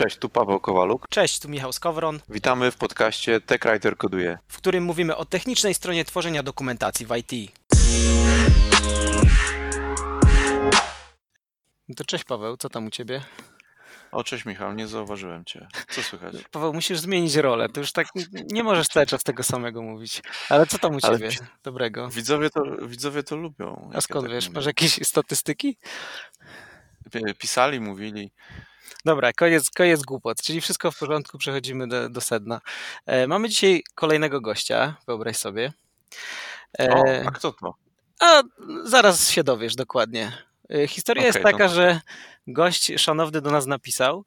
Cześć, tu Paweł Kowaluk. Cześć, tu Michał Skowron. Witamy w podcaście TechWriter Koduje, w którym mówimy o technicznej stronie tworzenia dokumentacji w IT. No to cześć Paweł, co tam u ciebie? O, cześć Michał, nie zauważyłem cię. Co słychać? Paweł, musisz zmienić rolę. To już tak nie możesz cały czas tego samego mówić. Ale co tam u ciebie Ale dobrego? Widzowie to, widzowie to lubią. A skąd ja tak wiesz? Mówię. Masz jakieś statystyki? Pisali, mówili. Dobra, koniec, koniec głupot, czyli wszystko w porządku, przechodzimy do, do sedna. E, mamy dzisiaj kolejnego gościa, wyobraź sobie. E, o, a kto to? A zaraz się dowiesz dokładnie. E, historia okay, jest taka, że gość szanowny do nas napisał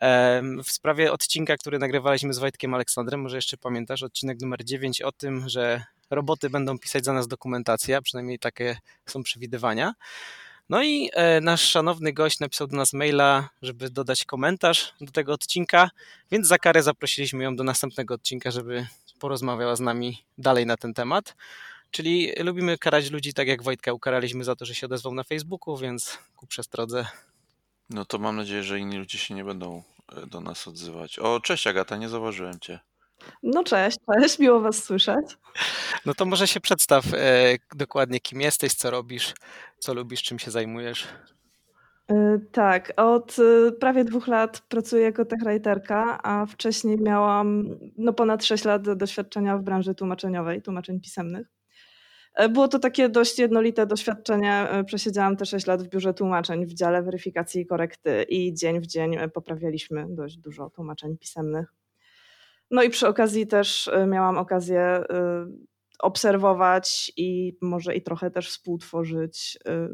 e, w sprawie odcinka, który nagrywaliśmy z Wojtkiem Aleksandrem, może jeszcze pamiętasz, odcinek numer 9 o tym, że roboty będą pisać za nas dokumentację, przynajmniej takie są przewidywania. No i e, nasz szanowny gość napisał do nas maila, żeby dodać komentarz do tego odcinka, więc za karę zaprosiliśmy ją do następnego odcinka, żeby porozmawiała z nami dalej na ten temat. Czyli lubimy karać ludzi tak jak Wojtka ukaraliśmy za to, że się odezwał na Facebooku, więc ku przestrodze. No to mam nadzieję, że inni ludzie się nie będą e, do nas odzywać. O, cześć Agata, nie zauważyłem cię. No cześć, cześć, miło was słyszeć. No to może się przedstaw e, dokładnie, kim jesteś, co robisz, co lubisz, czym się zajmujesz. E, tak, od e, prawie dwóch lat pracuję jako techwriterka, a wcześniej miałam no, ponad 6 lat doświadczenia w branży tłumaczeniowej, tłumaczeń pisemnych. E, było to takie dość jednolite doświadczenie. Przesiedziałam te 6 lat w biurze tłumaczeń w dziale weryfikacji i korekty i dzień w dzień poprawialiśmy dość dużo tłumaczeń pisemnych. No i przy okazji też y, miałam okazję y, obserwować i może i trochę też współtworzyć y,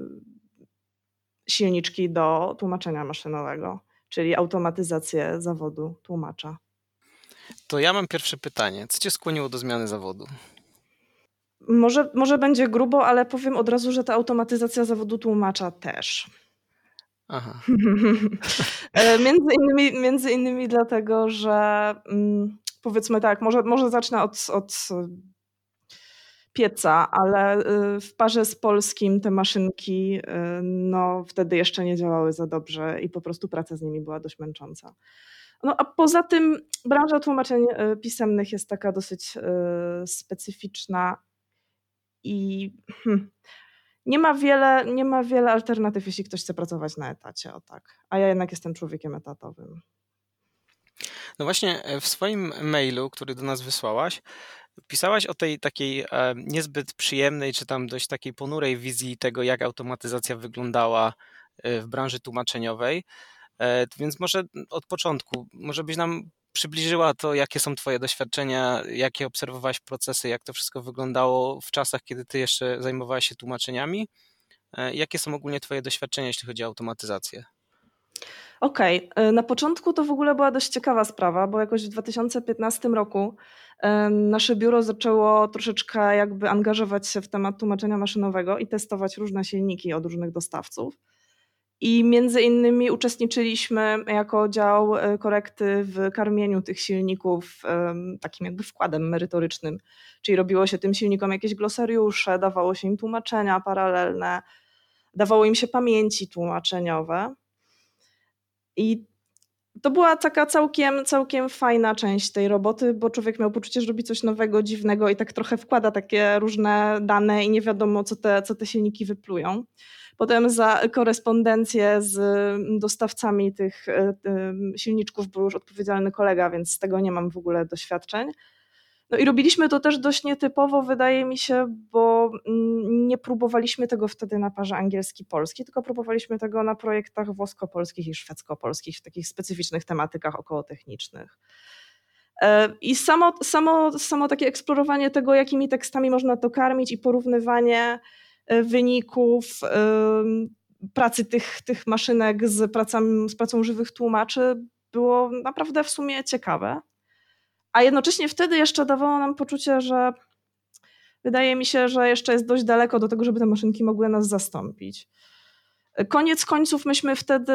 silniczki do tłumaczenia maszynowego, czyli automatyzację zawodu tłumacza. To ja mam pierwsze pytanie. Co cię skłoniło do zmiany zawodu? Może, może będzie grubo, ale powiem od razu, że ta automatyzacja zawodu tłumacza też. Aha. E, między, innymi, między innymi dlatego, że mm, powiedzmy tak, może, może zacznę od, od pieca, ale y, w parze z polskim te maszynki y, no, wtedy jeszcze nie działały za dobrze i po prostu praca z nimi była dość męcząca. No a poza tym branża tłumaczeń pisemnych jest taka dosyć specyficzna i hmm, nie ma wiele, nie ma wiele alternatyw, jeśli ktoś chce pracować na etacie, o tak. A ja jednak jestem człowiekiem etatowym. No właśnie e, w swoim mailu, który do nas wysłałaś, pisałaś o tej takiej e, niezbyt przyjemnej, czy tam dość takiej ponurej wizji tego, jak automatyzacja wyglądała e, w branży tłumaczeniowej. Więc może od początku, może byś nam przybliżyła to, jakie są Twoje doświadczenia, jakie obserwowałaś procesy, jak to wszystko wyglądało w czasach, kiedy Ty jeszcze zajmowałaś się tłumaczeniami. Jakie są ogólnie Twoje doświadczenia, jeśli chodzi o automatyzację? Okej, okay. na początku to w ogóle była dość ciekawa sprawa, bo jakoś w 2015 roku nasze biuro zaczęło troszeczkę jakby angażować się w temat tłumaczenia maszynowego i testować różne silniki od różnych dostawców. I między innymi uczestniczyliśmy jako dział e, korekty w karmieniu tych silników takim jakby wkładem merytorycznym. Czyli robiło się tym silnikom jakieś glosariusze, dawało się im tłumaczenia paralelne, dawało im się pamięci tłumaczeniowe. I to była taka całkiem, całkiem fajna część tej roboty, bo człowiek miał poczucie, że robi coś nowego, dziwnego i tak trochę wkłada takie różne dane i nie wiadomo, co te, co te silniki wyplują. Potem za korespondencję z dostawcami tych e, silniczków był już odpowiedzialny kolega, więc z tego nie mam w ogóle doświadczeń. No i robiliśmy to też dość nietypowo, wydaje mi się, bo mm, nie próbowaliśmy tego wtedy na parze angielski-polski, tylko próbowaliśmy tego na projektach włosko-polskich i szwedzko-polskich w takich specyficznych tematykach okołotechnicznych. E, I samo, samo, samo takie eksplorowanie tego, jakimi tekstami można to karmić i porównywanie e, wyników pracy tych, tych maszynek z, pracami, z pracą żywych tłumaczy było naprawdę w sumie ciekawe a jednocześnie wtedy jeszcze dawało nam poczucie, że wydaje mi się, że jeszcze jest dość daleko do tego, żeby te maszynki mogły nas zastąpić. Koniec końców myśmy wtedy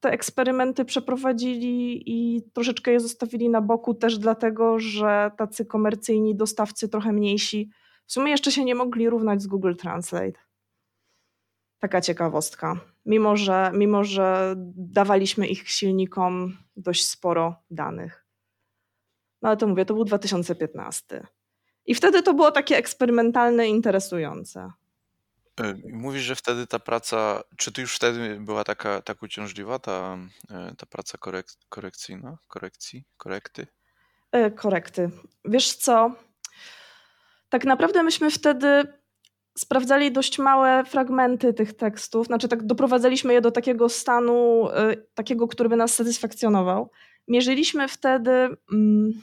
te eksperymenty przeprowadzili i troszeczkę je zostawili na boku też dlatego, że tacy komercyjni dostawcy trochę mniejsi w sumie jeszcze się nie mogli równać z Google Translate. Taka ciekawostka. Mimo że, mimo, że dawaliśmy ich silnikom dość sporo danych. No ale to mówię, to był 2015. I wtedy to było takie eksperymentalne, interesujące. E, mówisz, że wtedy ta praca, czy to już wtedy była taka tak uciążliwa, ta, e, ta praca korek, korekcyjna, korekcji, korekty? E, korekty. Wiesz co? Tak naprawdę myśmy wtedy sprawdzali dość małe fragmenty tych tekstów, znaczy tak doprowadzaliśmy je do takiego stanu, takiego, który by nas satysfakcjonował. Mierzyliśmy wtedy mm,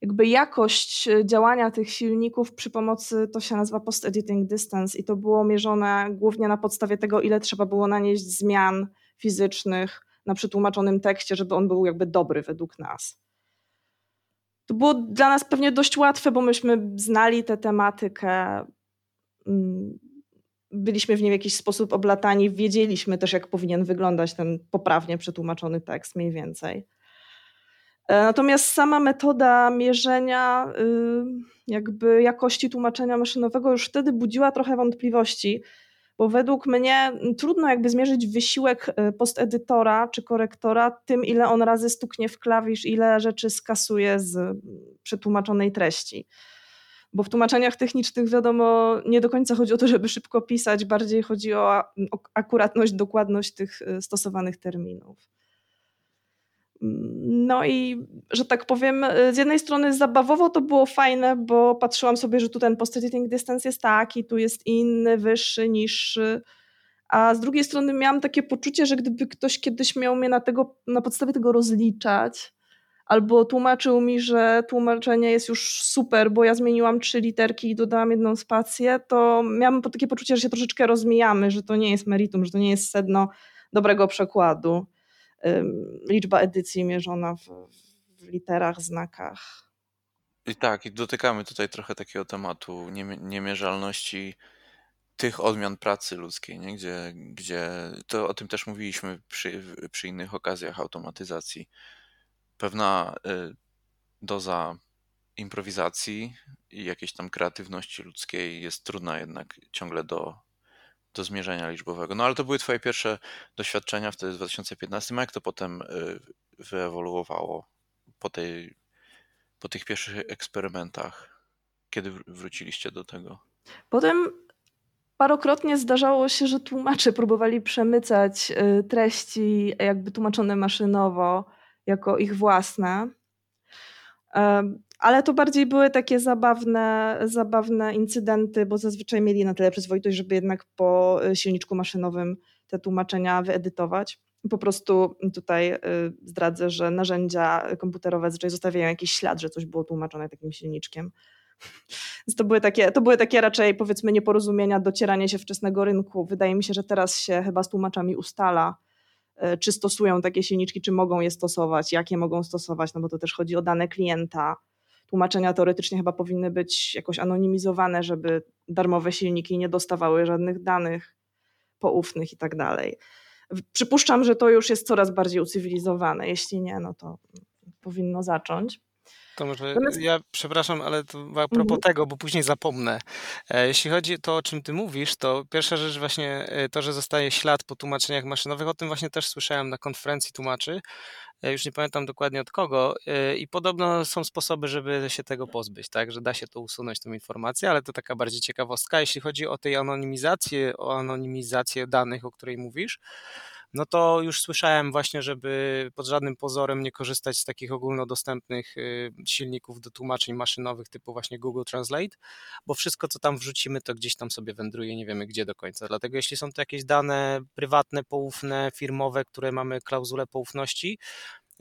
jakby jakość e, działania tych silników przy pomocy, to się nazywa post-editing distance i to było mierzone głównie na podstawie tego, ile trzeba było nanieść zmian fizycznych na przetłumaczonym tekście, żeby on był jakby dobry według nas. To było dla nas pewnie dość łatwe, bo myśmy znali tę tematykę, mm, byliśmy w niej w jakiś sposób oblatani, wiedzieliśmy też, jak powinien wyglądać ten poprawnie przetłumaczony tekst mniej więcej. E, natomiast sama metoda mierzenia y, jakby jakości tłumaczenia maszynowego już wtedy budziła trochę wątpliwości, bo według mnie trudno jakby zmierzyć wysiłek y, postedytora czy korektora tym, ile on razy stuknie w klawisz, ile rzeczy skasuje z przetłumaczonej treści. Bo w tłumaczeniach technicznych wiadomo, nie do końca chodzi o to, żeby szybko pisać, bardziej chodzi o akuratność, dokładność tych y, stosowanych terminów. No i że tak powiem, z jednej strony zabawowo to było fajne, bo patrzyłam sobie, że tu ten post-editing dystans jest taki, tu jest inny, wyższy, niższy. A z drugiej strony miałam takie poczucie, że gdyby ktoś kiedyś miał mnie na, tego, na podstawie tego rozliczać, albo tłumaczył mi, że tłumaczenie jest już super, bo ja zmieniłam trzy literki i dodałam jedną spację, to miałam takie poczucie, że się troszeczkę rozmijamy, że to nie jest meritum, że to nie jest sedno dobrego przekładu liczba edycji mierzona w, w literach, znakach. I tak, i dotykamy tutaj trochę takiego tematu niemierzalności tych odmian pracy ludzkiej, nie? Gdzie, gdzie to o tym też mówiliśmy przy, przy innych okazjach automatyzacji. Pewna y, doza improwizacji i jakiejś tam kreatywności ludzkiej jest trudna jednak ciągle do, do zmierzenia liczbowego. No ale to były twoje pierwsze doświadczenia wtedy w 2015, a jak to potem y, wyewoluowało po, tej, po tych pierwszych eksperymentach? Kiedy wróciliście do tego? Potem parokrotnie zdarzało się, że tłumacze próbowali przemycać y, treści jakby tłumaczone maszynowo jako ich własne ale to bardziej były takie zabawne, zabawne incydenty, bo zazwyczaj mieli na tyle przyzwoitość, żeby jednak po y, silniczku maszynowym te tłumaczenia wyedytować. Po prostu tutaj y, zdradzę, że narzędzia komputerowe zazwyczaj zostawiają jakiś ślad, że coś było tłumaczone takim silniczkiem. Więc to były, takie, to były takie raczej powiedzmy nieporozumienia, docieranie się wczesnego rynku. Wydaje mi się, że teraz się chyba z tłumaczami ustala, y, czy stosują takie silniczki, czy mogą je stosować, jakie mogą stosować, no bo to też chodzi o dane klienta tłumaczenia teoretycznie chyba powinny być jakoś anonimizowane, żeby darmowe silniki nie dostawały żadnych danych poufnych i tak dalej. Przypuszczam, że to już jest coraz bardziej ucywilizowane. Jeśli nie, no to powinno zacząć. To może ja przepraszam, ale to a propos mhm. tego, bo później zapomnę. E, jeśli chodzi o to, o czym ty mówisz, to pierwsza rzecz właśnie e, to, że zostaje ślad po tłumaczeniach maszynowych, o tym właśnie też słyszałem na konferencji tłumaczy, już nie pamiętam dokładnie od kogo i podobno są sposoby, żeby się tego pozbyć, tak, że da się to usunąć, tą informację, ale to taka bardziej ciekawostka. Jeśli chodzi o tej anonimizację, o anonimizację danych, o której mówisz, no to już słyszałem właśnie, żeby pod żadnym pozorem nie korzystać z takich ogólnodostępnych y, silników do tłumaczeń maszynowych typu właśnie Google Translate, bo wszystko, co tam wrzucimy, to gdzieś tam sobie wędruje, nie wiemy gdzie do końca. Dlatego jeśli są to jakieś dane prywatne, poufne, firmowe, które mamy klauzulę poufności,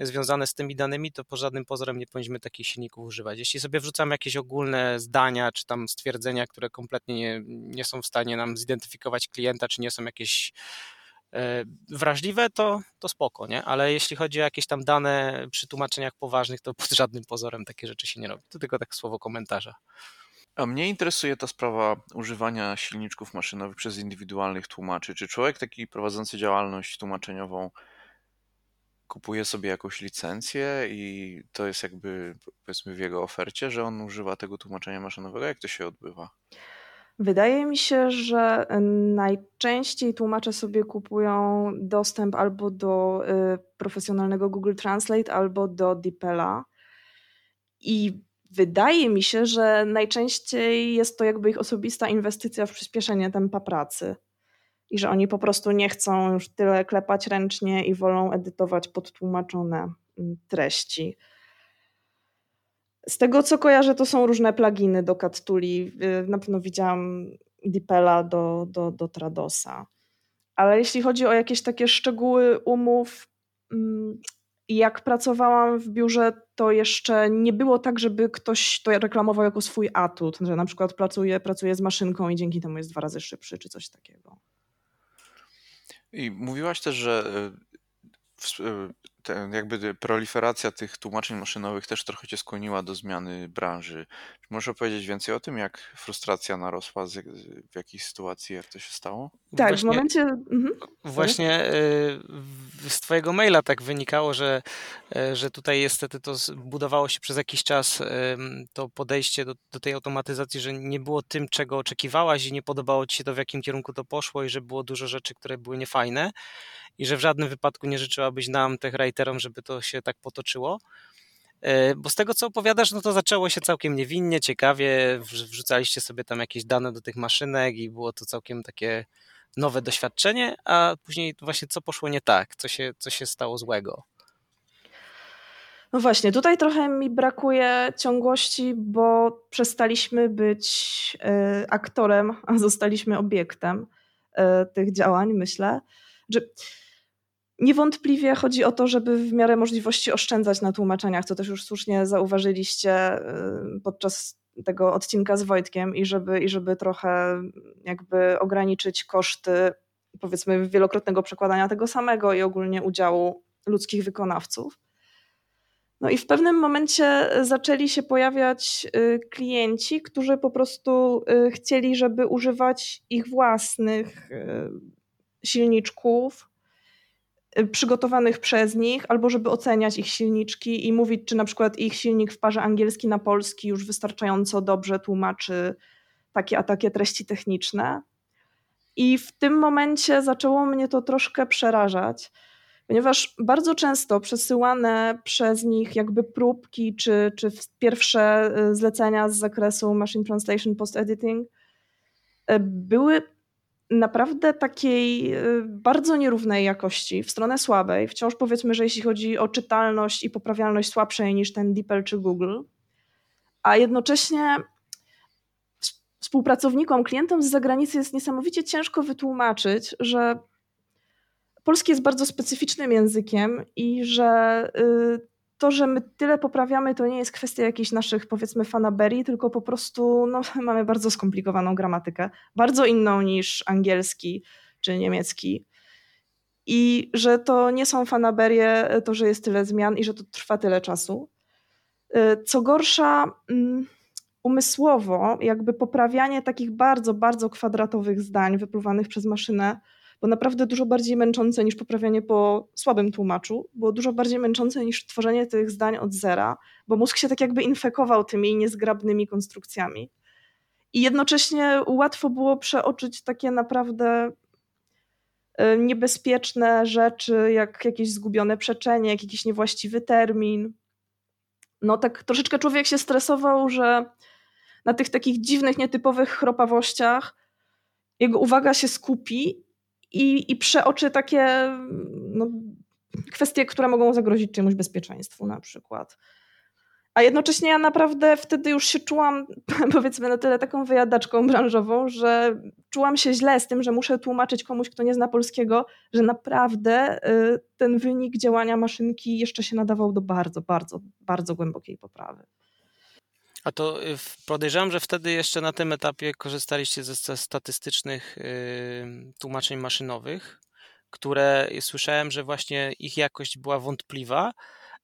związane z tymi danymi, to po żadnym pozorem nie powinniśmy takich silników używać. Jeśli sobie wrzucamy jakieś ogólne zdania, czy tam stwierdzenia, które kompletnie nie, nie są w stanie nam zidentyfikować klienta, czy nie są jakieś e, wrażliwe, to, to spoko, nie? Ale jeśli chodzi o jakieś tam dane przy tłumaczeniach poważnych, to pod żadnym pozorem takie rzeczy się nie robi. To tylko tak słowo komentarza. A mnie interesuje ta sprawa używania silniczków maszynowych przez indywidualnych tłumaczy. Czy człowiek taki prowadzący działalność tłumaczeniową kupuje sobie jakąś licencję i to jest jakby powiedzmy w jego ofercie, że on używa tego tłumaczenia maszynowego? Jak to się odbywa? Wydaje mi się, że najczęściej tłumacze sobie kupują dostęp albo do y, profesjonalnego Google Translate, albo do DeepL'a. I wydaje mi się, że najczęściej jest to jakby ich osobista inwestycja w przyspieszenie tempa pracy. I że oni po prostu nie chcą już tyle klepać ręcznie i wolą edytować podtłumaczone mm, treści. Z tego co kojarzę, to są różne pluginy do Cattuli. Y, na pewno widziałam DeepL'a do, do, do Tradosa. Ale jeśli chodzi o jakieś takie szczegóły umów, mm, jak pracowałam w biurze, to jeszcze nie było tak, żeby ktoś to reklamował jako swój atut, że na przykład pracuje, pracuje z maszynką i dzięki temu jest dwa razy szybszy, czy coś takiego. I mówiłaś też, że y, y, ten, jakby proliferacja tych tłumaczeń maszynowych też trochę cię skłoniła do zmiany branży. Czy możesz opowiedzieć więcej o tym, jak frustracja narosła, z, w jakiej sytuacji, jak to się stało? Tak, właśnie, w momencie... Mhm. Właśnie y, z twojego maila tak wynikało, że, y, że tutaj niestety to budowało się przez jakiś czas to podejście do, do tej automatyzacji, że nie było tym, czego oczekiwałaś i nie podobało ci się to, w jakim kierunku to poszło i że było dużo rzeczy, które były niefajne i że w żadnym wypadku nie życzyłabyś nam, tych writerom, żeby to się tak potoczyło. E, bo z tego, co opowiadasz, no to zaczęło się całkiem niewinnie, ciekawie. Wrzucaliście sobie tam jakieś dane do tych maszynek i było to całkiem takie nowe doświadczenie, a później właśnie co poszło nie tak, co się, co się stało złego. No właśnie, tutaj trochę mi brakuje ciągłości, bo przestaliśmy być y, aktorem, a zostaliśmy obiektem y, tych działań, myślę. Że Niewątpliwie chodzi o to, żeby w miarę możliwości oszczędzać na tłumaczeniach, co też już słusznie zauważyliście y, podczas tego odcinka z Wojtkiem i żeby, i żeby trochę jakby ograniczyć koszty powiedzmy wielokrotnego przekładania tego samego i ogólnie udziału ludzkich wykonawców. No i w pewnym momencie zaczęli się pojawiać y, klienci, którzy po prostu y, chcieli, żeby używać ich własnych silniczków przygotowanych przez nich, albo żeby oceniać ich silniczki i mówić, czy na przykład ich silnik w parze angielski na polski już wystarczająco dobrze tłumaczy takie a takie treści techniczne. I w tym momencie zaczęło mnie to troszkę przerażać, ponieważ bardzo często przesyłane przez nich jakby próbki czy, czy pierwsze y, zlecenia z zakresu machine translation post editing y, były naprawdę takiej y, bardzo nierównej jakości, w stronę słabej. Wciąż powiedzmy, że jeśli chodzi o czytalność i poprawialność słabszej niż ten DeepL czy Google, a jednocześnie współpracownikom, klientom z zagranicy jest niesamowicie ciężko wytłumaczyć, że polski jest bardzo specyficznym językiem i że y, to, że my tyle poprawiamy, to nie jest kwestia jakichś naszych, powiedzmy, fanaberii, tylko po prostu no, mamy bardzo skomplikowaną gramatykę, bardzo inną niż angielski czy niemiecki. I że to nie są fanaberie, to, że jest tyle zmian i że to trwa tyle czasu. Y, co gorsza, mm, umysłowo, jakby poprawianie takich bardzo, bardzo kwadratowych zdań wypluwanych przez maszynę bo naprawdę dużo bardziej męczące niż poprawianie po słabym tłumaczu, było dużo bardziej męczące niż tworzenie tych zdań od zera, bo mózg się tak jakby infekował tymi niezgrabnymi konstrukcjami. I jednocześnie łatwo było przeoczyć takie naprawdę e, niebezpieczne rzeczy, jak jakieś zgubione przeczenie, jak jakiś niewłaściwy termin. No tak troszeczkę człowiek się stresował, że na tych takich dziwnych, nietypowych chropawościach jego uwaga się skupi i, i przeoczy takie no, kwestie, które mogą zagrozić czymuś bezpieczeństwu na przykład. A jednocześnie ja naprawdę wtedy już się czułam, powiedzmy, na tyle taką wyjadaczką branżową, że czułam się źle z tym, że muszę tłumaczyć komuś, kto nie zna polskiego, że naprawdę y, ten wynik działania maszynki jeszcze się nadawał do bardzo, bardzo, bardzo głębokiej poprawy. A to y, podejrzewam, że wtedy jeszcze na tym etapie korzystaliście ze statystycznych y, tłumaczeń maszynowych, które słyszałem, że właśnie ich jakość była wątpliwa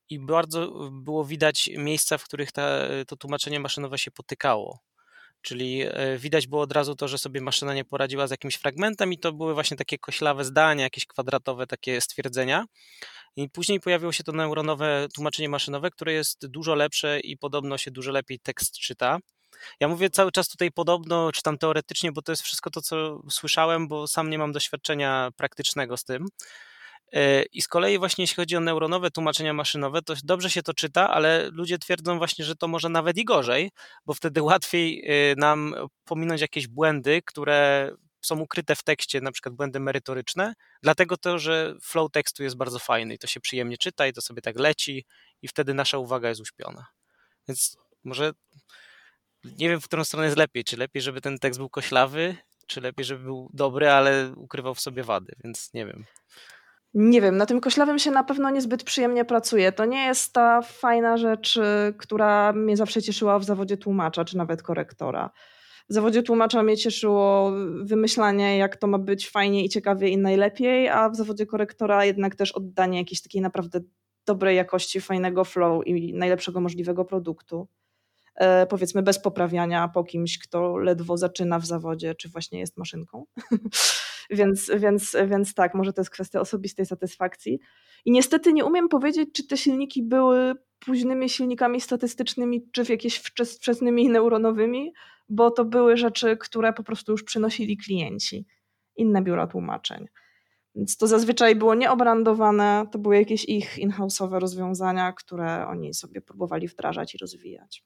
i bardzo było widać miejsca, w których ta, to tłumaczenie maszynowe się potykało. Czyli y, widać było od razu to, że sobie maszyna nie poradziła z jakimś fragmentem, i to były właśnie takie koślawe zdania, jakieś kwadratowe takie stwierdzenia. I później pojawiło się to neuronowe tłumaczenie maszynowe, które jest dużo lepsze i podobno się dużo lepiej tekst czyta. Ja mówię cały czas tutaj podobno, czy tam teoretycznie, bo to jest wszystko to, co słyszałem, bo sam nie mam doświadczenia praktycznego z tym. E, I z kolei właśnie jeśli chodzi o neuronowe tłumaczenia maszynowe, to dobrze się to czyta, ale ludzie twierdzą właśnie, że to może nawet i gorzej, bo wtedy łatwiej e, nam pominąć jakieś błędy, które są ukryte w tekście, na przykład błędy merytoryczne, dlatego to, że flow tekstu jest bardzo fajny i to się przyjemnie czyta i to sobie tak leci i wtedy nasza uwaga jest uśpiona. Więc może nie wiem, w którą stronę jest lepiej. Czy lepiej, żeby ten tekst był koślawy, czy lepiej, żeby był dobry, ale ukrywał w sobie wady, więc nie wiem. Nie wiem, na tym koślawym się na pewno niezbyt przyjemnie pracuje. To nie jest ta fajna rzecz, y, która mnie zawsze cieszyła w zawodzie tłumacza, czy nawet korektora. W zawodzie tłumacza mnie cieszyło wymyślanie, jak to ma być fajnie i ciekawie i najlepiej, a w zawodzie korektora jednak też oddanie jakiejś takiej naprawdę dobrej jakości, fajnego flow i najlepszego możliwego produktu. E, powiedzmy bez poprawiania po kimś, kto ledwo zaczyna w zawodzie, czy właśnie jest maszynką. więc, więc, więc tak, może to jest kwestia osobistej satysfakcji. I niestety nie umiem powiedzieć, czy te silniki były późnymi silnikami statystycznymi, czy w jakieś wczesnymi neuronowymi, bo to były rzeczy, które po prostu już przynosili klienci, inne biura tłumaczeń. Więc to zazwyczaj było nieobrandowane, to były jakieś ich in-house'owe rozwiązania, które oni sobie próbowali wdrażać i rozwijać.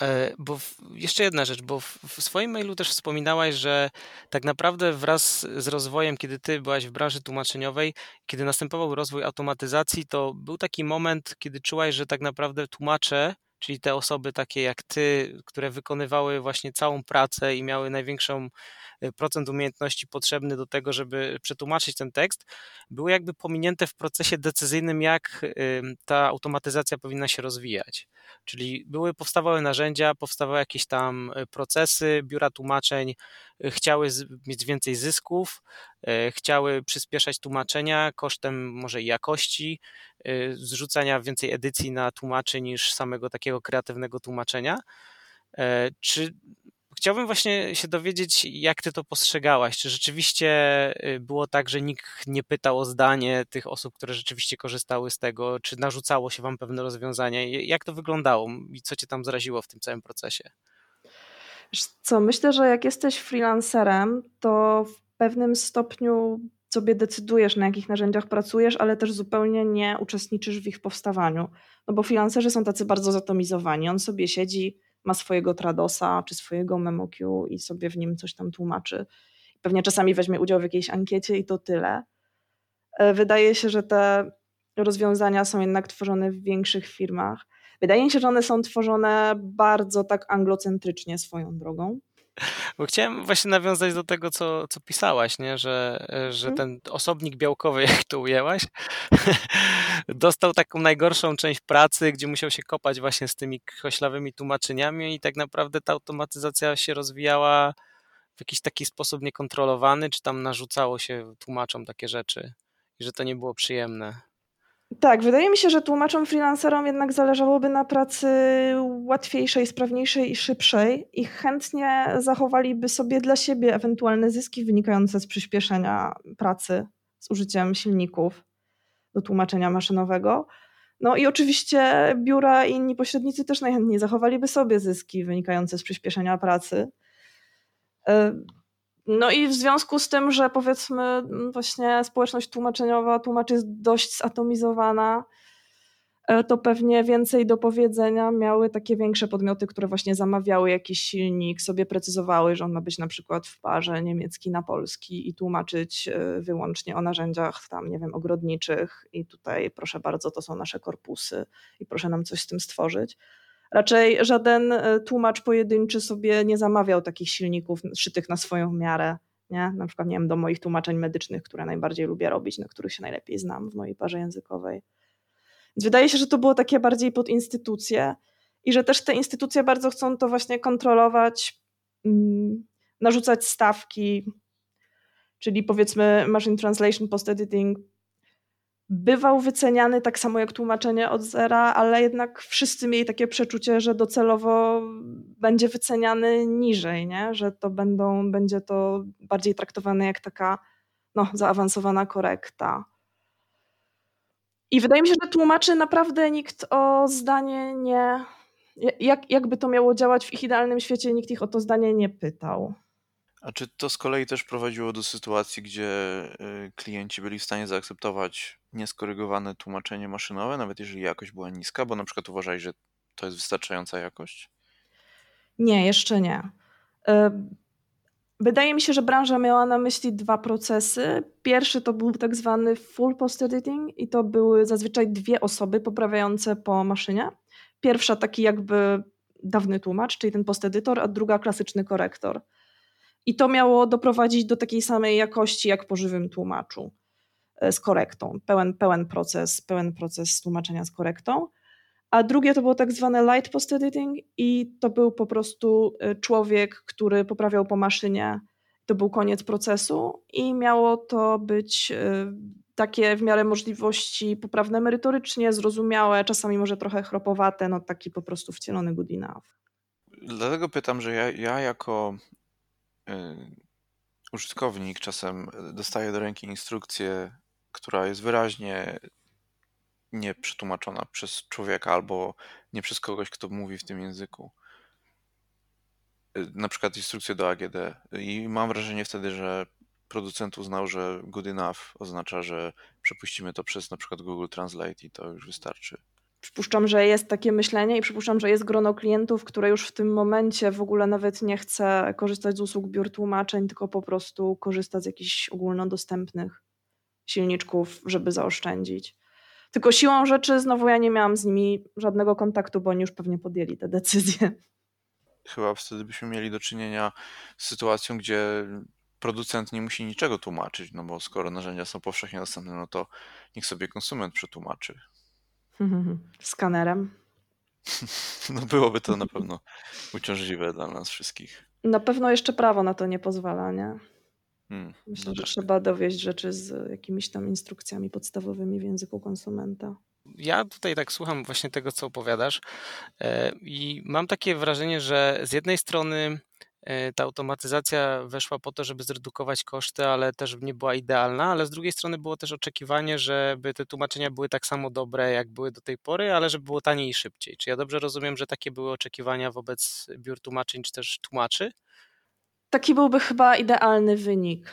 E, bo w, jeszcze jedna rzecz, bo w, w, swoim mailu też wspominałaś, że tak naprawdę wraz z rozwojem, kiedy ty byłaś w branży tłumaczeniowej, kiedy następował rozwój automatyzacji, to był taki moment, kiedy czułaś, że tak naprawdę tłumacze, czyli te osoby takie jak ty, które wykonywały właśnie całą pracę i miały największą Y, procent umiejętności potrzebny do tego, żeby przetłumaczyć ten tekst, były jakby pominięte w procesie decyzyjnym, jak ta automatyzacja powinna się rozwijać. Czyli były, powstawały narzędzia, powstawały jakieś tam y, procesy, biura tłumaczeń chciały mieć więcej zysków, chciały przyspieszać tłumaczenia kosztem może jakości, zrzucania więcej edycji na tłumaczy niż samego takiego kreatywnego tłumaczenia. E, czy Chciałbym właśnie się dowiedzieć, jak ty to postrzegałaś. Czy rzeczywiście było tak, że nikt nie pytał o zdanie tych osób, które rzeczywiście korzystały z tego? Czy narzucało się wam pewne rozwiązania? Jak to wyglądało i co cię tam zraziło w tym całym procesie? Co, myślę, że jak jesteś freelancerem, to w pewnym stopniu sobie decydujesz, na jakich narzędziach pracujesz, ale też zupełnie nie uczestniczysz w ich powstawaniu. No bo freelancerzy są tacy bardzo zatomizowani. On sobie siedzi, ma swojego Tradosa czy swojego MemoQ i sobie w nim coś tam tłumaczy. Pewnie czasami weźmie udział w jakiejś ankiecie i to tyle. E, wydaje się, że te rozwiązania są jednak tworzone w większych firmach. Wydaje mi się, że one są tworzone bardzo tak anglocentrycznie swoją drogą. Bo chciałem właśnie nawiązać do tego, co, co pisałaś, nie? Że, że mhm. ten osobnik białkowy, jak to ujęłaś, dostał taką najgorszą część pracy, gdzie musiał się kopać właśnie z tymi koślawymi tłumaczeniami i tak naprawdę ta automatyzacja się rozwijała w jakiś taki sposób niekontrolowany, czy tam narzucało się tłumaczom takie rzeczy i że to nie było przyjemne. Tak, wydaje mi się, że tłumaczom freelancerom jednak zależałoby na pracy łatwiejszej, sprawniejszej i szybszej i chętnie zachowaliby sobie dla siebie ewentualne zyski wynikające z przyspieszenia pracy z użyciem silników do tłumaczenia maszynowego. No i oczywiście biura i inni pośrednicy też najchętniej zachowaliby sobie zyski wynikające z przyspieszenia pracy. No i w związku z tym, że powiedzmy właśnie społeczność tłumaczeniowa, tłumaczy jest dość zatomizowana, e, to pewnie więcej do powiedzenia miały takie większe podmioty, które właśnie zamawiały jakiś silnik, sobie precyzowały, że on ma być na przykład w parze niemiecki na polski i tłumaczyć e, wyłącznie o narzędziach tam, nie wiem, ogrodniczych i tutaj proszę bardzo, to są nasze korpusy i proszę nam coś z tym stworzyć. Raczej żaden e, tłumacz pojedynczy sobie nie zamawiał takich silników szytych na swoją miarę. Nie? Na przykład, nie wiem, do moich tłumaczeń medycznych, które najbardziej lubię robić, na których się najlepiej znam w mojej parze językowej. Więc wydaje się, że to było takie bardziej pod instytucje i że też te instytucje bardzo chcą to właśnie kontrolować, mm, narzucać stawki, czyli powiedzmy machine translation, post editing bywał wyceniany tak samo jak tłumaczenie od zera, ale jednak wszyscy mieli takie przeczucie, że docelowo będzie wyceniany niżej, nie? że to będą, będzie to bardziej traktowane jak taka no, zaawansowana korekta. I wydaje mi się, że tłumaczy naprawdę nikt o zdanie nie, jak, jakby to miało działać w ich idealnym świecie, nikt ich o to zdanie nie pytał. A czy to z kolei też prowadziło do sytuacji, gdzie y, klienci byli w stanie zaakceptować nieskorygowane tłumaczenie maszynowe, nawet jeżeli jakość była niska, bo na przykład uważali, że to jest wystarczająca jakość? Nie, jeszcze nie. Y, wydaje mi się, że branża miała na myśli dwa procesy. Pierwszy to był tak zwany full post editing i to były zazwyczaj dwie osoby poprawiające po maszynie. Pierwsza taki jakby dawny tłumacz, czyli ten post editor, a druga klasyczny korektor. I to miało doprowadzić do takiej samej jakości jak po żywym tłumaczu e, z korektą. Pełen, pełen, proces, pełen proces tłumaczenia z korektą. A drugie to było tak zwane light post editing i to był po prostu e, człowiek, który poprawiał po maszynie. To był koniec procesu i miało to być e, takie w miarę możliwości poprawne merytorycznie, zrozumiałe, czasami może trochę chropowate, no taki po prostu wcielony good enough. Dlatego pytam, że ja, ja jako użytkownik czasem dostaje do ręki instrukcję, która jest wyraźnie nie przetłumaczona przez człowieka albo nie przez kogoś, kto mówi w tym języku. Y, na przykład instrukcję do AGD. I mam wrażenie wtedy, że producent uznał, że good enough oznacza, że przepuścimy to przez na przykład Google Translate i to już wystarczy. Przypuszczam, że jest takie myślenie i przypuszczam, że jest grono klientów, które już w tym momencie w ogóle nawet nie chce korzystać z usług biur tłumaczeń, tylko po prostu korzysta z jakichś ogólnodostępnych silniczków, żeby zaoszczędzić. Tylko siłą rzeczy znowu ja nie miałam z nimi żadnego kontaktu, bo oni już pewnie podjęli te decyzje. Chyba wtedy byśmy mieli do czynienia z sytuacją, gdzie producent nie musi niczego tłumaczyć, no bo skoro narzędzia są powszechnie dostępne, no to niech sobie konsument przetłumaczy. Skanerem. No byłoby to na pewno uciążliwe dla nas wszystkich. Na pewno jeszcze prawo na to nie pozwala, nie? Hmm, Myślę, że trzeba dowieść rzeczy z jakimiś tam instrukcjami podstawowymi w języku konsumenta. Ja tutaj tak słucham właśnie tego, co opowiadasz e, i mam takie wrażenie, że z jednej strony ta automatyzacja weszła po to, żeby zredukować koszty, ale też nie była idealna, ale z drugiej strony było też oczekiwanie, żeby te tłumaczenia były tak samo dobre, jak były do tej pory, ale żeby było taniej i szybciej. Czy ja dobrze rozumiem, że takie były oczekiwania wobec biur tłumaczeń, czy też tłumaczy? Taki byłby chyba idealny wynik.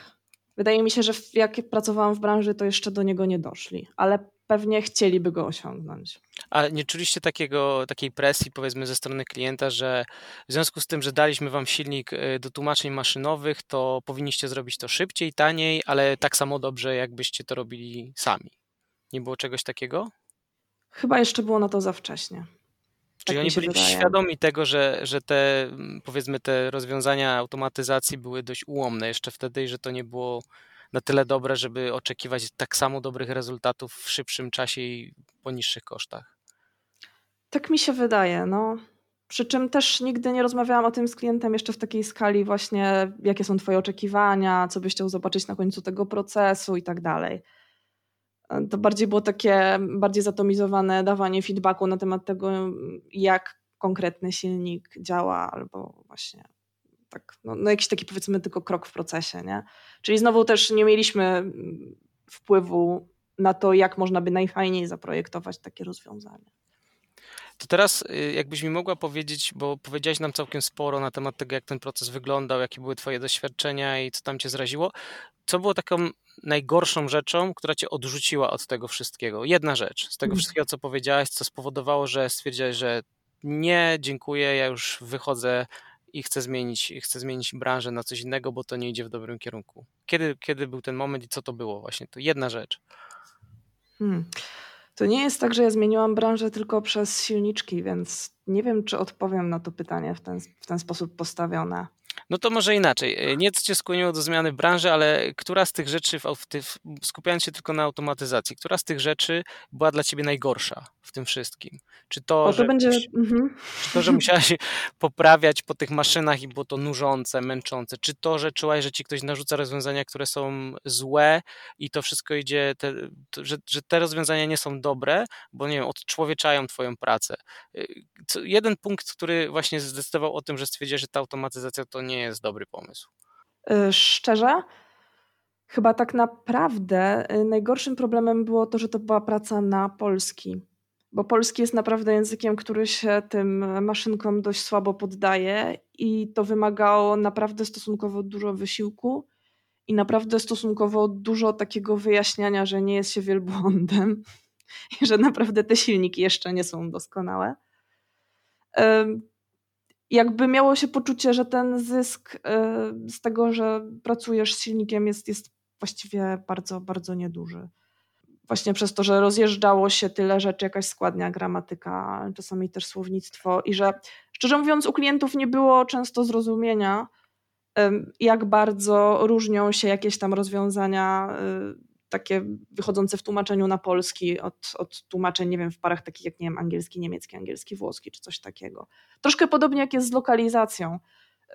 Wydaje mi się, że jak pracowałam w branży, to jeszcze do niego nie doszli, ale pewnie chcieliby go osiągnąć. Ale nie czuliście takiego, takiej presji, powiedzmy, ze strony klienta, że w związku z tym, że daliśmy wam silnik y, do tłumaczeń maszynowych, to powinniście zrobić to szybciej, taniej, ale tak samo dobrze, jakbyście to robili sami? Nie było czegoś takiego? Chyba jeszcze było na to za wcześnie. Czyli tak oni byli wydaje. świadomi tego, że, że te, powiedzmy, te rozwiązania automatyzacji były dość ułomne jeszcze wtedy i że to nie było na tyle dobre, żeby oczekiwać tak samo dobrych rezultatów w szybszym czasie i po niższych kosztach. Tak mi się wydaje, no. Przy czym też nigdy nie rozmawiałam o tym z klientem jeszcze w takiej skali właśnie, jakie są twoje oczekiwania, co byś chciał zobaczyć na końcu tego procesu i tak dalej. To bardziej było takie bardziej zatomizowane dawanie feedbacku na temat tego, jak konkretny silnik działa, albo właśnie tak, no, no jakiś taki powiedzmy tylko krok w procesie, nie? Czyli znowu też nie mieliśmy mm, wpływu na to, jak można by najfajniej zaprojektować takie rozwiązanie. To teraz y, jakbyś mi mogła powiedzieć, bo powiedziałaś nam całkiem sporo na temat tego, jak ten proces wyglądał, jakie były twoje doświadczenia i co tam cię zraziło. Co było taką najgorszą rzeczą, która cię odrzuciła od tego wszystkiego? Jedna rzecz z tego mm. wszystkiego, co powiedziałaś, co spowodowało, że stwierdziłaś, że nie, dziękuję, ja już wychodzę i chcę zmienić, chcę zmienić branżę na coś innego, bo to nie idzie w dobrym kierunku. Kiedy, kiedy był ten moment i co to było właśnie? To jedna rzecz. Hmm. To nie jest tak, że ja zmieniłam branżę tylko przez silniczki, więc nie wiem, czy odpowiem na to pytanie w ten, w ten sposób postawione. No to może inaczej. E, nie co cię skłoniło do zmiany branży, ale która z tych rzeczy, skupiając się tylko na automatyzacji, która z tych rzeczy była dla ciebie najgorsza w tym wszystkim? Czy to, o, to że, będzie... Mhm. czy to, że musiałaś poprawiać po tych maszynach i było to nużące, męczące? Czy to, że czułaś, że ci ktoś narzuca rozwiązania, które są złe i to wszystko idzie, te, że, że te rozwiązania nie są dobre, bo nie wiem, odczłowieczają twoją pracę? E, jeden punkt, który właśnie zdecydował o tym, że stwierdziłeś, że ta automatyzacja to nie jest dobry pomysł? Y, szczerze, chyba tak naprawdę y, najgorszym problemem było to, że to była praca na Polski. bo polski jest naprawdę językiem, który się tym maszynkom dość słabo poddaje i to wymagało naprawdę stosunkowo dużo wysiłku i naprawdę stosunkowo dużo takiego wyjaśniania, że nie jest się wielbłądem i że naprawdę te silniki jeszcze nie są doskonałe. Jakby miało się poczucie, że ten zysk e, z tego, że pracujesz z silnikiem jest, jest właściwie bardzo, bardzo nieduży. Właśnie przez to, że rozjeżdżało się tyle rzeczy, jakaś składnia, gramatyka, czasami też słownictwo i że szczerze mówiąc u klientów nie było często zrozumienia, jak bardzo różnią się jakieś tam rozwiązania y, takie wychodzące w tłumaczeniu na polski od, od tłumaczeń, nie wiem, w parach takich jak, nie wiem, angielski, niemiecki, angielski, włoski czy coś takiego. Troszkę podobnie jak jest z lokalizacją.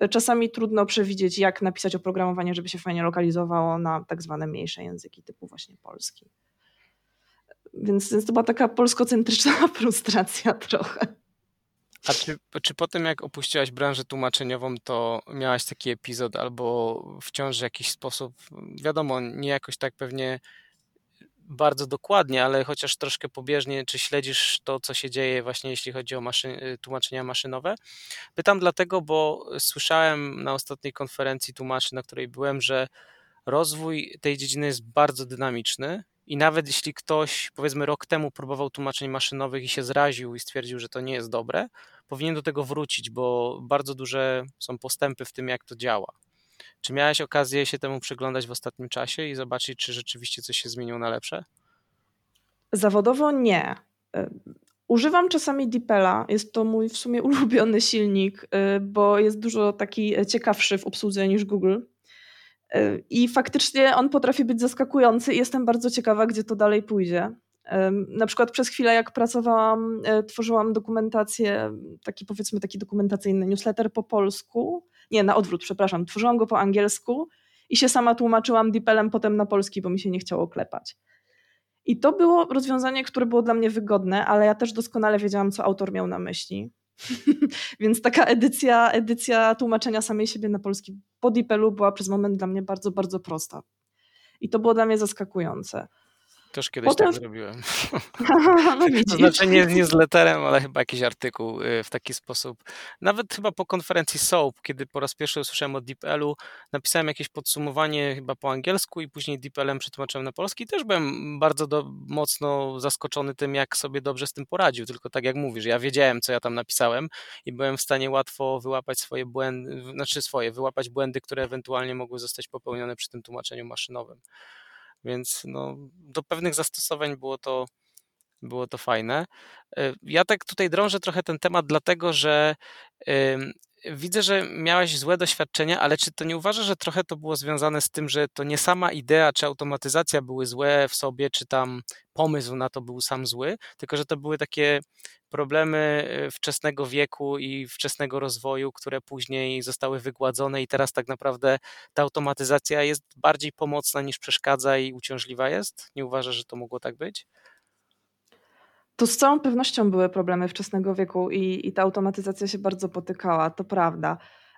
Czasami trudno przewidzieć, jak napisać oprogramowanie, żeby się fajnie lokalizowało na tak zwane mniejsze języki, typu właśnie polski. Więc, więc to była taka polskocentryczna frustracja trochę. A czy, czy po tym, jak opuściłaś branżę tłumaczeniową, to miałaś taki epizod albo wciąż w jakiś sposób, wiadomo, nie jakoś tak pewnie bardzo dokładnie, ale chociaż troszkę pobieżnie, czy śledzisz to, co się dzieje właśnie jeśli chodzi o tłumaczenia maszynowe? Pytam dlatego, bo słyszałem na ostatniej konferencji tłumaczy, na której byłem, że rozwój tej dziedziny jest bardzo dynamiczny i nawet jeśli ktoś, powiedzmy, rok temu próbował tłumaczeń maszynowych i się zraził i stwierdził, że to nie jest dobre, powinien do tego wrócić, bo bardzo duże są postępy w tym, jak to działa. Czy miałeś okazję się temu przyglądać w ostatnim czasie i zobaczyć, czy rzeczywiście coś się zmieniło na lepsze? Zawodowo nie. Y, używam czasami DeepLa. Jest to mój w sumie ulubiony silnik, y, bo jest dużo taki ciekawszy w obsłudze niż Google. I faktycznie on potrafi być zaskakujący i jestem bardzo ciekawa, gdzie to dalej pójdzie. Na przykład przez chwilę, jak pracowałam, e, tworzyłam dokumentację, taki powiedzmy taki dokumentacyjny newsletter po polsku. Nie, na odwrót, przepraszam. Tworzyłam go po angielsku i się sama tłumaczyłam DeepLem potem na polski, bo mi się nie chciało klepać. I to było rozwiązanie, które było dla mnie wygodne, ale ja też doskonale wiedziałam, co autor miał na myśli. Więc taka edycja, edycja tłumaczenia samej siebie na polski po DeepLu była przez moment dla mnie bardzo, bardzo prosta. I to było dla mnie zaskakujące. Też kiedyś Potem... tak zrobiłem. to znaczy nie, nie z letterem, ale chyba jakiś artykuł y, w taki sposób. Nawet chyba po konferencji SOAP, kiedy po raz pierwszy usłyszałem o DeepLu, napisałem jakieś podsumowanie chyba po angielsku i później DeepLem przetłumaczyłem na polski. Też byłem bardzo do, mocno zaskoczony tym, jak sobie dobrze z tym poradził. Tylko tak jak mówisz, ja wiedziałem, co ja tam napisałem i byłem w stanie łatwo wyłapać swoje błędy, znaczy swoje, wyłapać błędy, które ewentualnie mogły zostać popełnione przy tym tłumaczeniu maszynowym. Więc no, do pewnych zastosowań było to, było to fajne. E, ja tak tutaj drążę trochę ten temat, dlatego że widzę, że miałaś złe doświadczenia, ale czy to nie uważasz, że trochę to było związane z tym, że to nie sama idea czy automatyzacja były złe w sobie, czy tam pomysł na to był sam zły, tylko że to były takie problemy e, wczesnego wieku i wczesnego rozwoju, które później zostały wygładzone i teraz tak naprawdę ta automatyzacja jest bardziej pomocna niż przeszkadza i uciążliwa jest? Nie uważasz, że to mogło tak być? To z całą pewnością były problemy wczesnego wieku i, i ta automatyzacja się bardzo potykała, to prawda.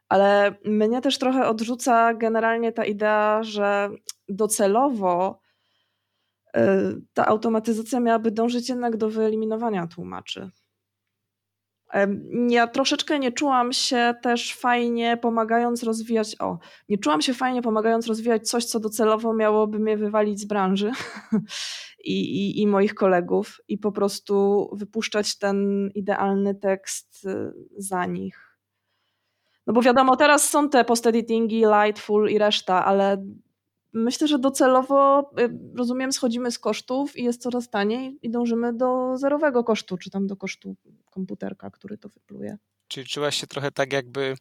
Ale mnie też trochę odrzuca generalnie ta idea, że docelowo y, ta automatyzacja miałaby dążyć jednak do wyeliminowania tłumaczy. Ja troszeczkę nie czułam się też fajnie pomagając rozwijać, o, nie czułam się fajnie pomagając rozwijać coś, co docelowo miałoby mnie wywalić z branży i, i, i moich kolegów i po prostu wypuszczać ten idealny tekst y, za nich. No bo wiadomo, teraz są te post-editingi, Lightful i reszta, ale myślę, że docelowo, y, rozumiem, schodzimy z kosztów i jest coraz taniej i dążymy do zerowego kosztu, czy tam do kosztu komputerka, który to wypluje. Czyli czułaś się trochę tak, jakby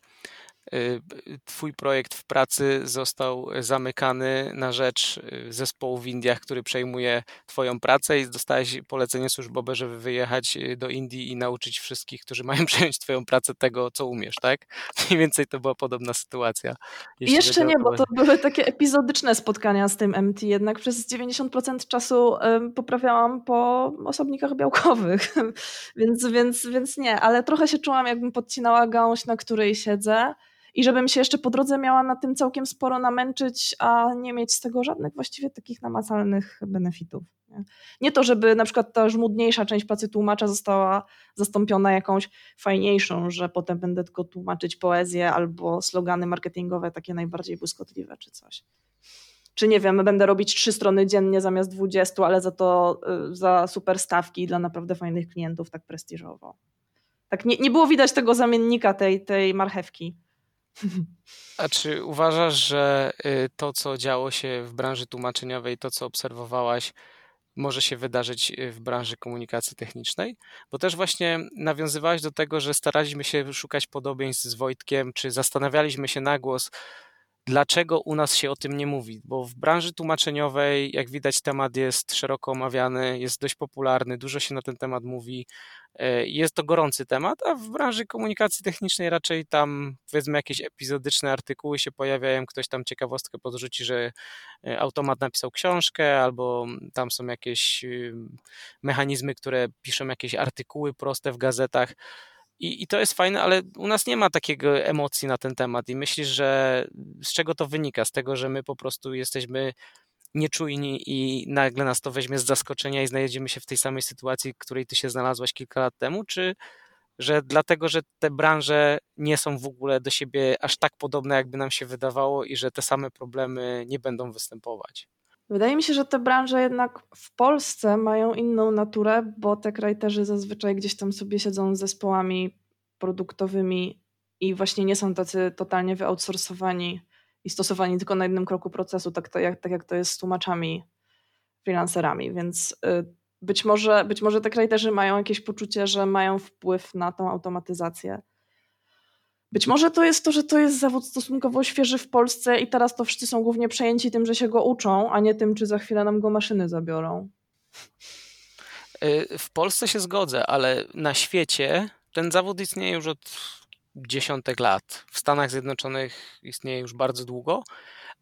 twój projekt w pracy został zamykany na rzecz y, zespołu w Indiach, który przejmuje Twoją pracę i dostałeś polecenie służbowe, żeby wyjechać y, do Indii i nauczyć wszystkich, którzy mają przejąć Twoją pracę tego, co umiesz, tak? Mniej więcej to była podobna sytuacja. Jeszcze nie, bo to były takie epizodyczne spotkania z tym MT, jednak przez 90% czasu poprawiałam po osobnikach białkowych, więc, więc, więc nie, ale trochę się czułam, jakbym podcinała gałąź, na której siedzę i żebym się jeszcze po drodze miała na tym całkiem sporo namęczyć, a nie mieć z tego żadnych właściwie takich namacalnych benefitów. Nie, nie to, żeby na przykład ta żmudniejsza część pracy tłumacza została zastąpiona jakąś fajniejszą, że potem będę tylko tłumaczyć poezję albo slogany marketingowe takie najbardziej błyskotliwe czy coś czy nie wiem, będę robić trzy strony dziennie zamiast 20, ale za to y, za super stawki dla naprawdę fajnych klientów, tak prestiżowo. Tak nie, nie było widać tego zamiennika tej, tej marchewki. A czy uważasz, że y, to, co działo się w branży tłumaczeniowej, to, co obserwowałaś, może się wydarzyć y, w branży komunikacji technicznej? Bo też właśnie nawiązywałeś do tego, że staraliśmy się szukać podobieństw z Wojtkiem, czy zastanawialiśmy się na głos, dlaczego u nas się o tym nie mówi, bo w branży tłumaczeniowej, jak widać, temat jest szeroko omawiany, jest dość popularny, dużo się na ten temat mówi, jest to gorący temat, a w branży komunikacji technicznej raczej tam powiedzmy jakieś epizodyczne artykuły się pojawiają, ktoś tam ciekawostkę podrzuci, że e, automat napisał książkę, albo tam są jakieś y, mechanizmy, które piszą jakieś artykuły proste w gazetach. I, I to jest fajne, ale u nas nie ma takiego emocji na ten temat. I myślisz, że z czego to wynika? Z tego, że my po prostu jesteśmy nieczujni i nagle nas to weźmie z zaskoczenia i znajdziemy się w tej samej sytuacji, w której ty się znalazłaś kilka lat temu, czy że dlatego, że te branże nie są w ogóle do siebie aż tak podobne, jakby nam się wydawało i że te same problemy nie będą występować? Wydaje mi się, że te branże jednak w Polsce mają inną naturę, bo te krajterzy zazwyczaj gdzieś tam sobie siedzą z zespołami produktowymi i właśnie nie są tacy totalnie wyoutsourcowani i stosowani tylko na jednym kroku procesu, tak, to jak, tak jak to jest z tłumaczami, freelancerami, więc y, być może, być może te krajterzy mają jakieś poczucie, że mają wpływ na tą automatyzację być może to jest to, że to jest zawód stosunkowo świeży w Polsce i teraz to wszyscy są głównie przejęci tym, że się go uczą, a nie tym, czy za chwilę nam go maszyny zabiorą. Y, w Polsce się zgodzę, ale na świecie ten zawód istnieje już od dziesiątek lat. W Stanach Zjednoczonych istnieje już bardzo długo,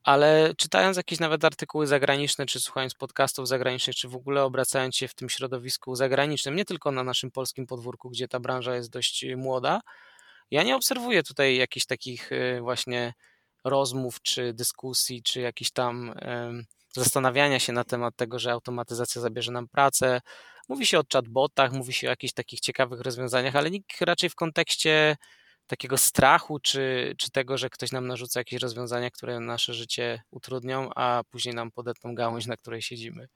ale czytając jakieś nawet artykuły zagraniczne, czy słuchając podcastów zagranicznych, czy w ogóle obracając się w tym środowisku zagranicznym, nie tylko na naszym polskim podwórku, gdzie ta branża jest dość młoda, ja nie obserwuję tutaj jakichś takich y, właśnie rozmów, czy dyskusji, czy jakichś tam zastanawiania się na temat tego, że automatyzacja zabierze nam pracę. Mówi się o chatbotach, mówi się o jakichś takich ciekawych rozwiązaniach, ale nikt raczej w kontekście takiego strachu, czy, czy tego, że ktoś nam narzuca jakieś rozwiązania, które nasze życie utrudnią, a później nam podetną gałąź, na której siedzimy.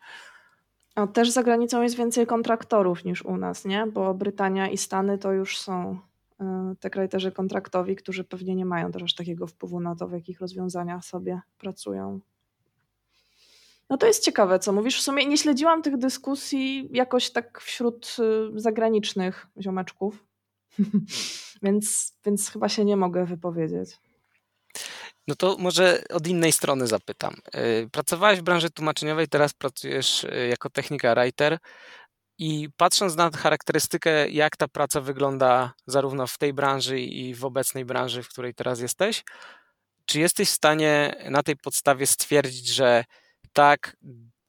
A też za granicą jest więcej kontraktorów niż u nas, nie? Bo Brytania i Stany to już są E, te krajterzy kontraktowi, którzy pewnie nie mają też takiego wpływu na to, w jakich rozwiązaniach sobie pracują. No to jest ciekawe, co mówisz. W sumie nie śledziłam tych dyskusji jakoś tak wśród y, zagranicznych ziomeczków, więc, więc chyba się nie mogę wypowiedzieć. No to może od innej strony zapytam. Y, pracowałeś w branży tłumaczeniowej, teraz pracujesz y, jako technika writer. I patrząc na charakterystykę, jak ta praca wygląda zarówno w tej branży i w obecnej branży, w której teraz jesteś, czy jesteś w stanie na tej podstawie stwierdzić, że tak,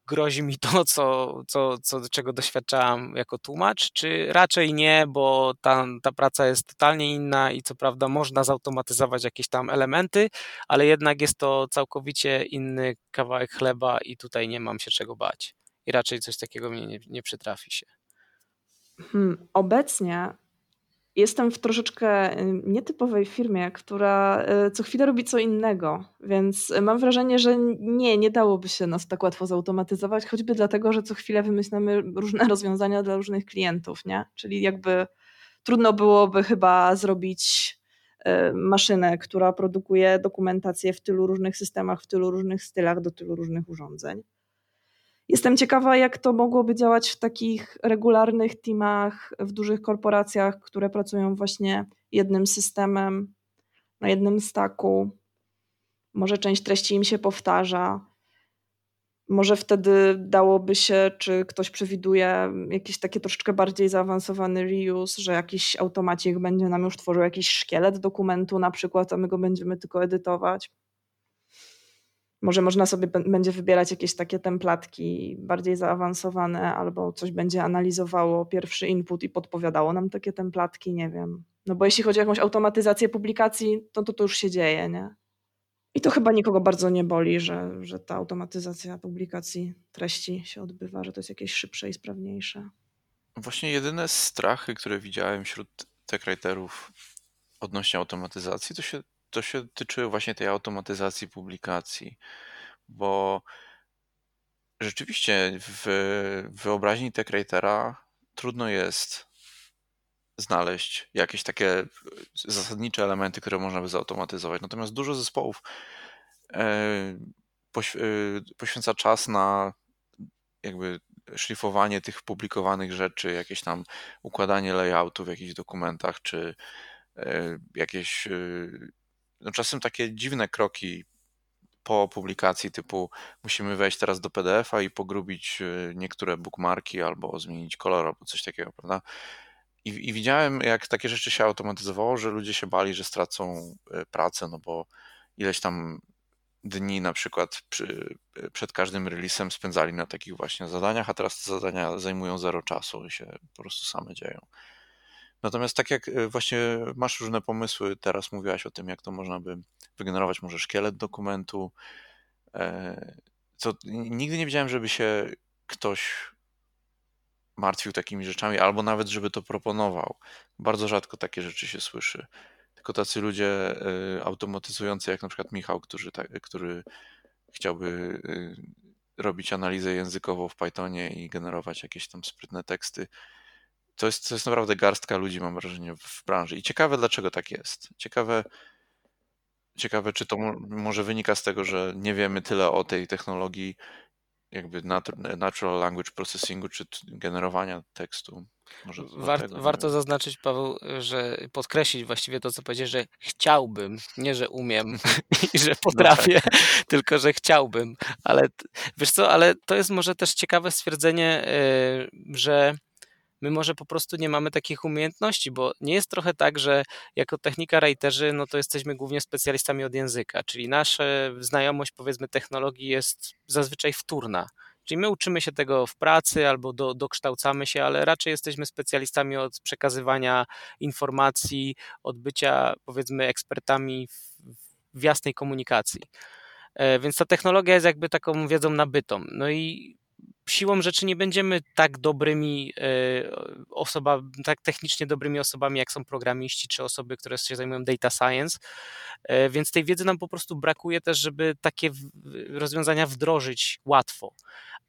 grozi mi to, co, co, co, czego doświadczałam jako tłumacz, czy raczej nie, bo ta, ta praca jest totalnie inna i co prawda można zautomatyzować jakieś tam elementy, ale jednak jest to całkowicie inny kawałek chleba i tutaj nie mam się czego bać i raczej coś takiego mnie nie, nie przytrafi się. Hmm, obecnie jestem w troszeczkę y, nietypowej firmie, która y, co chwilę robi co innego, więc mam wrażenie, że nie, nie dałoby się nas tak łatwo zautomatyzować, choćby dlatego, że co chwilę wymyślamy różne rozwiązania dla różnych klientów, nie? Czyli jakby trudno byłoby chyba zrobić y, maszynę, która produkuje dokumentację w tylu różnych systemach, w tylu różnych stylach, do tylu różnych urządzeń. Jestem ciekawa, jak to mogłoby działać w takich regularnych teamach, w dużych korporacjach, które pracują właśnie jednym systemem, na jednym staku. Może część treści im się powtarza. Może wtedy dałoby się, czy ktoś przewiduje jakiś taki troszeczkę bardziej zaawansowany reuse, że jakiś automatik będzie nam już tworzył jakiś szkielet dokumentu na przykład, a my go będziemy tylko edytować. Może można sobie będzie wybierać jakieś takie templatki bardziej zaawansowane, albo coś będzie analizowało pierwszy input i podpowiadało nam takie templatki, nie wiem. No bo jeśli chodzi o jakąś automatyzację publikacji, to to, to już się dzieje, nie? I to chyba nikogo bardzo nie boli, że, że ta automatyzacja publikacji treści się odbywa, że to jest jakieś szybsze i sprawniejsze. Właśnie jedyne strachy, które widziałem wśród techwriterów odnośnie automatyzacji, to się, to się tyczyły właśnie tej automatyzacji publikacji, bo rzeczywiście w wyobraźni techwritera trudno jest znaleźć jakieś takie zasadnicze elementy, które można by zautomatyzować. Natomiast dużo zespołów e, e, poświęca czas na jakby szlifowanie tych publikowanych rzeczy, jakieś tam układanie layoutu w jakichś dokumentach, czy e, jakieś no czasem takie dziwne kroki po publikacji typu musimy wejść teraz do PDF-a i pogrubić niektóre bookmarki albo zmienić kolor albo coś takiego, prawda? I, I, widziałem, jak takie rzeczy się automatyzowało, że ludzie się bali, że stracą e, pracę, no bo ileś tam dni na przykład przy, e, przed każdym releasem spędzali na takich właśnie zadaniach, a teraz te zadania zajmują zero czasu i się po prostu same dzieją. Natomiast tak jak e, właśnie masz różne pomysły, teraz mówiłaś o tym, jak to można by wygenerować może szkielet dokumentu, to nigdy nie widziałem, żeby się ktoś martwił takimi rzeczami, albo nawet, żeby to proponował. Bardzo rzadko takie rzeczy się słyszy. Tylko tacy ludzie y, automatyzujący, jak na przykład Michał, który, który chciałby robić analizę językową w Pythonie i generować jakieś tam sprytne teksty. To jest, to jest naprawdę garstka ludzi, mam wrażenie, w branży. I ciekawe, dlaczego tak jest. Ciekawe, ciekawe czy to może wynika z tego, że nie wiemy tyle o tej technologii, jakby natural language processingu czy generowania tekstu. War, warto zaznaczyć, Paweł, że podkreślić właściwie to, co powiedzieć, że chciałbym, nie że umiem i że potrafię, no tak. tylko że chciałbym. Ale wiesz co, ale to jest może też ciekawe stwierdzenie, y, że my może po prostu nie mamy takich umiejętności, bo nie jest trochę tak, że jako technika writerzy, no to jesteśmy głównie specjalistami od języka, czyli nasza znajomość powiedzmy technologii jest zazwyczaj wtórna. Czyli my uczymy się tego w pracy albo do, dokształcamy się, ale raczej jesteśmy specjalistami od przekazywania informacji, od bycia powiedzmy ekspertami w, w jasnej komunikacji. E, więc ta technologia jest jakby taką wiedzą nabytą. No i siłą rzeczy nie będziemy tak dobrymi e, osobami, tak technicznie dobrymi osobami, jak są programiści czy osoby, które się zajmują data science, e, więc tej wiedzy nam po prostu brakuje też, żeby takie rozwiązania wdrożyć łatwo.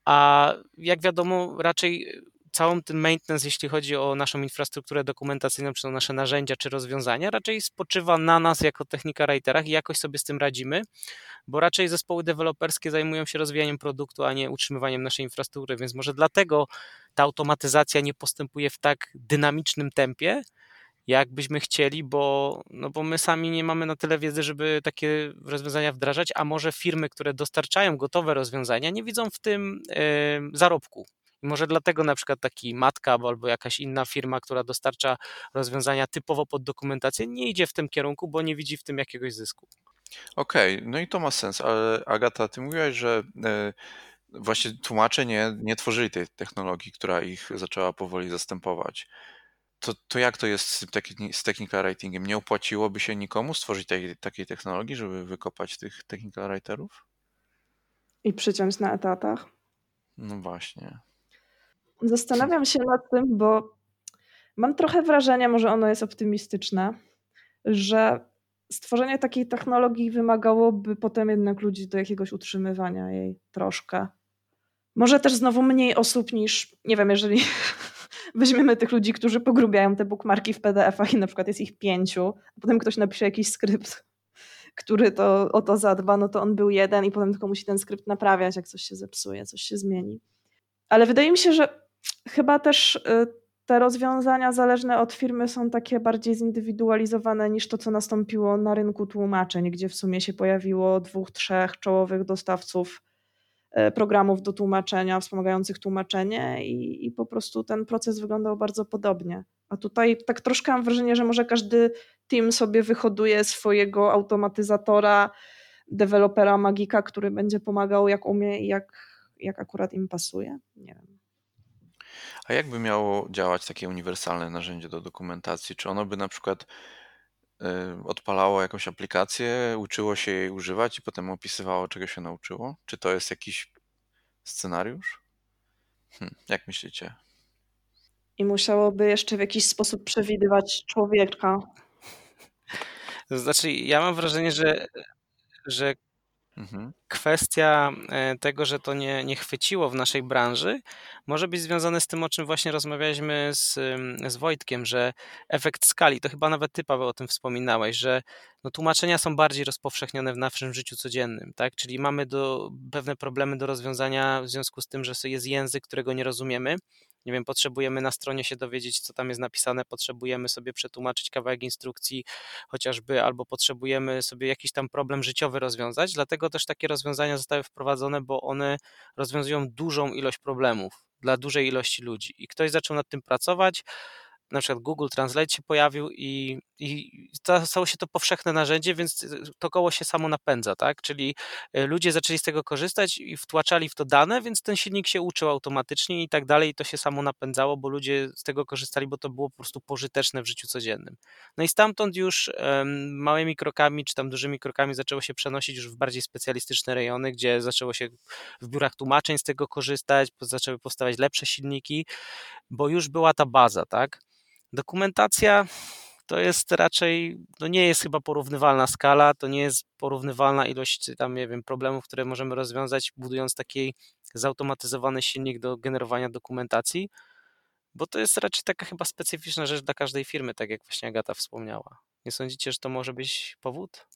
A jak wiadomo, raczej całą ten maintenance, jeśli chodzi o naszą infrastrukturę dokumentacyjną, czy to nasze narzędzia, czy rozwiązania, raczej spoczywa na nas jako technika writerach i jakoś sobie z tym radzimy, bo raczej zespoły deweloperskie zajmują się rozwijaniem produktu, a nie utrzymywaniem naszej infrastruktury, więc może dlatego ta automatyzacja nie postępuje w tak dynamicznym tempie, jak byśmy chcieli, bo, no bo my sami nie mamy na tyle wiedzy, żeby takie rozwiązania wdrażać, a może firmy, które dostarczają gotowe rozwiązania, nie widzą w tym yy, zarobku. I może dlatego na przykład taki Matka albo jakaś inna firma, która dostarcza rozwiązania typowo pod dokumentację, nie idzie w tym kierunku, bo nie widzi w tym jakiegoś zysku. Okej, okay, no i to ma sens, ale Agata, ty mówiłaś, że e, właśnie tłumacze nie, nie tworzyli tej technologii, która ich zaczęła powoli zastępować. To, to jak to jest z, z technical writingiem? Nie opłaciłoby się nikomu stworzyć tej, takiej technologii, żeby wykopać tych technical writerów? I przyciąć na etatach? No właśnie. Zastanawiam się nad tym, bo mam trochę wrażenie, może ono jest optymistyczne, że stworzenie takiej technologii wymagałoby potem jednak ludzi do jakiegoś utrzymywania jej troszkę. Może też znowu mniej osób niż, nie wiem, jeżeli weźmiemy tych ludzi, którzy pogrubiają te bookmarki w PDF-ach i na przykład jest ich pięciu, a potem ktoś napisze jakiś skrypt, który to, o to zadba, no to on był jeden i potem tylko musi ten skrypt naprawiać, jak coś się zepsuje, coś się zmieni. Ale wydaje mi się, że chyba też y, te rozwiązania zależne od firmy są takie bardziej zindywidualizowane niż to, co nastąpiło na rynku tłumaczeń, gdzie w sumie się pojawiło dwóch, trzech czołowych dostawców y, programów do tłumaczenia, wspomagających tłumaczenie i, i po prostu ten proces wyglądał bardzo podobnie. A tutaj tak troszkę mam wrażenie, że może każdy team sobie wyhoduje swojego automatyzatora, dewelopera magika, który będzie pomagał jak umie i jak, jak akurat im pasuje. Nie wiem. A jakby miało działać takie uniwersalne narzędzie do dokumentacji? Czy ono by na przykład y, odpalało jakąś aplikację, uczyło się jej używać i potem opisywało, czego się nauczyło? Czy to jest jakiś scenariusz? Hm, jak myślicie? I musiałoby jeszcze w jakiś sposób przewidywać człowieka. To znaczy, ja mam wrażenie, że, że Mhm. kwestia e, tego, że to nie, nie chwyciło w naszej branży, może być związane z tym, o czym właśnie rozmawialiśmy z, z Wojtkiem, że efekt skali, to chyba nawet ty, Paweł, o tym wspominałeś, że no, tłumaczenia są bardziej rozpowszechnione w naszym życiu codziennym, tak? Czyli mamy do, pewne problemy do rozwiązania w związku z tym, że jest język, którego nie rozumiemy, nie wiem, potrzebujemy na stronie się dowiedzieć, co tam jest napisane, potrzebujemy sobie przetłumaczyć kawałek instrukcji chociażby, albo potrzebujemy sobie jakiś tam problem życiowy rozwiązać, dlatego też takie rozwiązania zostały wprowadzone, bo one rozwiązują dużą ilość problemów dla dużej ilości ludzi. I ktoś zaczął nad tym pracować, na przykład Google Translate się pojawił i, i stało się to powszechne narzędzie, więc to koło się samo napędza, tak? Czyli e, ludzie zaczęli z tego korzystać i wtłaczali w to dane, więc ten silnik się uczył automatycznie i tak dalej i to się samo napędzało, bo ludzie z tego korzystali, bo to było po prostu pożyteczne w życiu codziennym. No i stamtąd już um, małymi krokami, czy tam dużymi krokami zaczęło się przenosić już w bardziej specjalistyczne rejony, gdzie zaczęło się w biurach tłumaczeń z tego korzystać, zaczęły powstawać lepsze silniki, bo już była ta baza, tak? Dokumentacja to jest raczej, no nie jest chyba porównywalna skala, to nie jest porównywalna ilość tam, nie wiem, problemów, które możemy rozwiązać, budując taki zautomatyzowany silnik do generowania dokumentacji, bo to jest raczej taka chyba specyficzna rzecz dla każdej firmy, tak jak właśnie Agata wspomniała. Nie sądzicie, że to może być powód?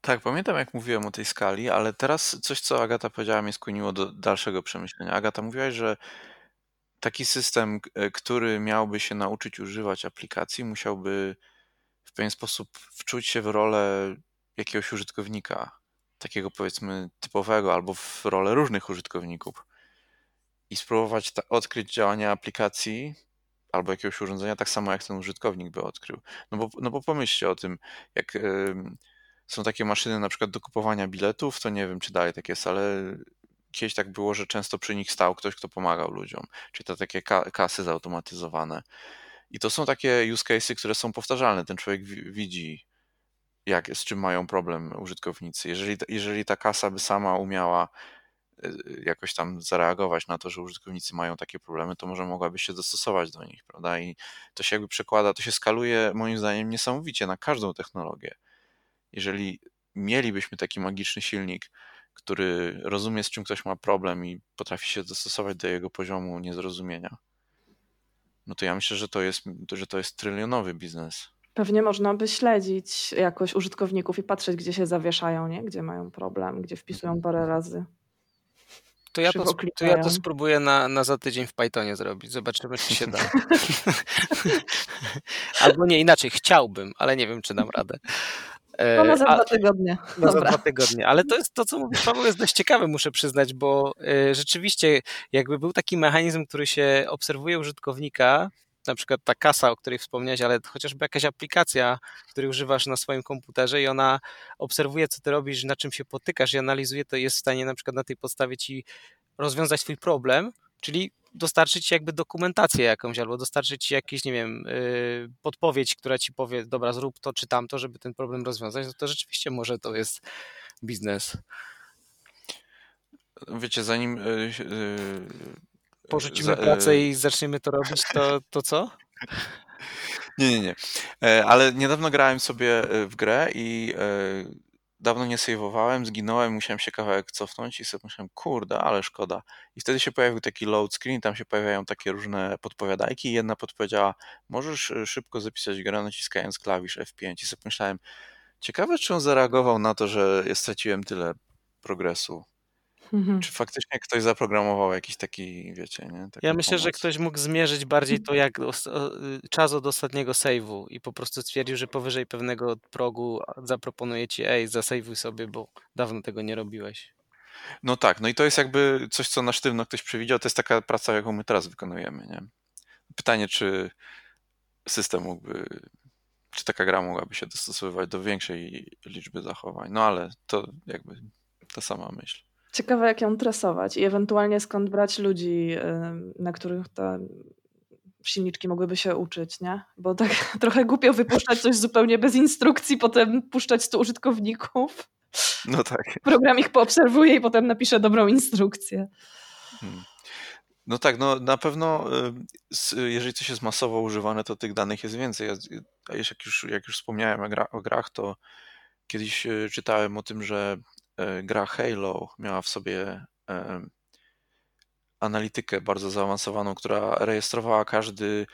Tak, pamiętam jak mówiłem o tej skali, ale teraz coś, co Agata powiedziała, mnie skłoniło do dalszego przemyślenia. Agata, mówiłaś, że taki system, e, który miałby się nauczyć używać aplikacji, musiałby w pewien sposób wczuć się w rolę jakiegoś użytkownika, takiego powiedzmy typowego, albo w rolę różnych użytkowników i spróbować odkryć działania aplikacji albo jakiegoś urządzenia tak samo, jak ten użytkownik by odkrył. No bo, no bo pomyślcie o tym, jak są takie maszyny na przykład do kupowania biletów, to nie wiem, czy dalej tak jest, ale kiedyś tak było, że często przy nich stał ktoś, kto pomagał ludziom, czyli to takie ka kasy zautomatyzowane. I to są takie use cases, które są powtarzalne. Ten człowiek widzi, jak, z czym mają problem użytkownicy. Jeżeli, jeżeli ta kasa by sama umiała y, jakoś tam zareagować na to, że użytkownicy mają takie problemy, to może mogłaby się dostosować do nich, prawda? I to się jakby przekłada, to się skaluje moim zdaniem niesamowicie na każdą technologię. Jeżeli mielibyśmy taki magiczny silnik, który rozumie, z czym ktoś ma problem i potrafi się dostosować do jego poziomu niezrozumienia, no to ja myślę, że to jest, że to jest trylionowy biznes. Pewnie można by śledzić jakoś użytkowników i patrzeć, gdzie się zawieszają, nie? gdzie mają problem, gdzie wpisują parę razy. To ja to, to, ja to spróbuję na, na za tydzień w Pythonie zrobić. Zobaczymy, czy się da. Albo nie, inaczej, chciałbym, ale nie wiem, czy dam radę. No na za dwa tygodnie. Na za dwa tygodnie. Ale to jest to, co mówisz, Paweł, jest dość ciekawe, muszę przyznać, bo y, rzeczywiście jakby był taki mechanizm, który się obserwuje użytkownika, na przykład ta kasa, o której wspomniałeś, ale chociażby jakaś aplikacja, której używasz na swoim komputerze i ona obserwuje, co ty robisz, na czym się potykasz i analizuje to, jest w stanie na przykład na tej podstawie ci rozwiązać twój problem, czyli dostarczyć jakby dokumentację jakąś, albo dostarczyć ci jakieś, nie wiem, yy, podpowiedź, która ci powie, dobra, zrób to czy tamto, żeby ten problem rozwiązać, no to rzeczywiście może to jest biznes. Wiecie, zanim yy, yy, porzucimy pracę i zaczniemy to robić, to, to co? Nie, nie, nie. E, ale niedawno grałem sobie w grę i dawno nie sejwowałem, zginąłem, musiałem się kawałek cofnąć i sobie myślałem, kurde, ale szkoda. I wtedy się pojawił taki load screen, tam się pojawiają takie różne podpowiadajki jedna podpowiedziała, możesz y, szybko zapisać grę naciskając klawisz F5 i sobie myślałem, ciekawe czy on zareagował na to, że straciłem tyle progresu. Mhm. Czy faktycznie ktoś zaprogramował jakiś taki, wiecie, nie? ja myślę, pomoc. że ktoś mógł zmierzyć bardziej to, jak y, czas od ostatniego save'u i po prostu stwierdził, że powyżej pewnego progu zaproponuje ci, ej, zasejwuj sobie, bo dawno tego nie robiłeś. No tak, no i to jest jakby coś, co na sztywno ktoś przewidział, to jest taka praca, jaką my teraz wykonujemy, nie? Pytanie, czy system mógłby czy taka gra mogłaby się dostosowywać do większej liczby zachowań. No ale to jakby ta sama myśl. Ciekawe, jak ją tresować i ewentualnie skąd brać ludzi, na których te silniczki mogłyby się uczyć, nie? Bo tak trochę głupio wypuszczać coś zupełnie bez instrukcji, potem puszczać 100 użytkowników. No tak. Program ich poobserwuje i potem napisze dobrą instrukcję. Hmm. No tak, no na pewno y, jeżeli coś jest masowo używane, to tych danych jest więcej. A jak już, jak już wspomniałem o grach, to kiedyś y, czytałem o tym, że y, gra Halo miała w sobie analitykę bardzo zaawansowaną, która rejestrowała każdy,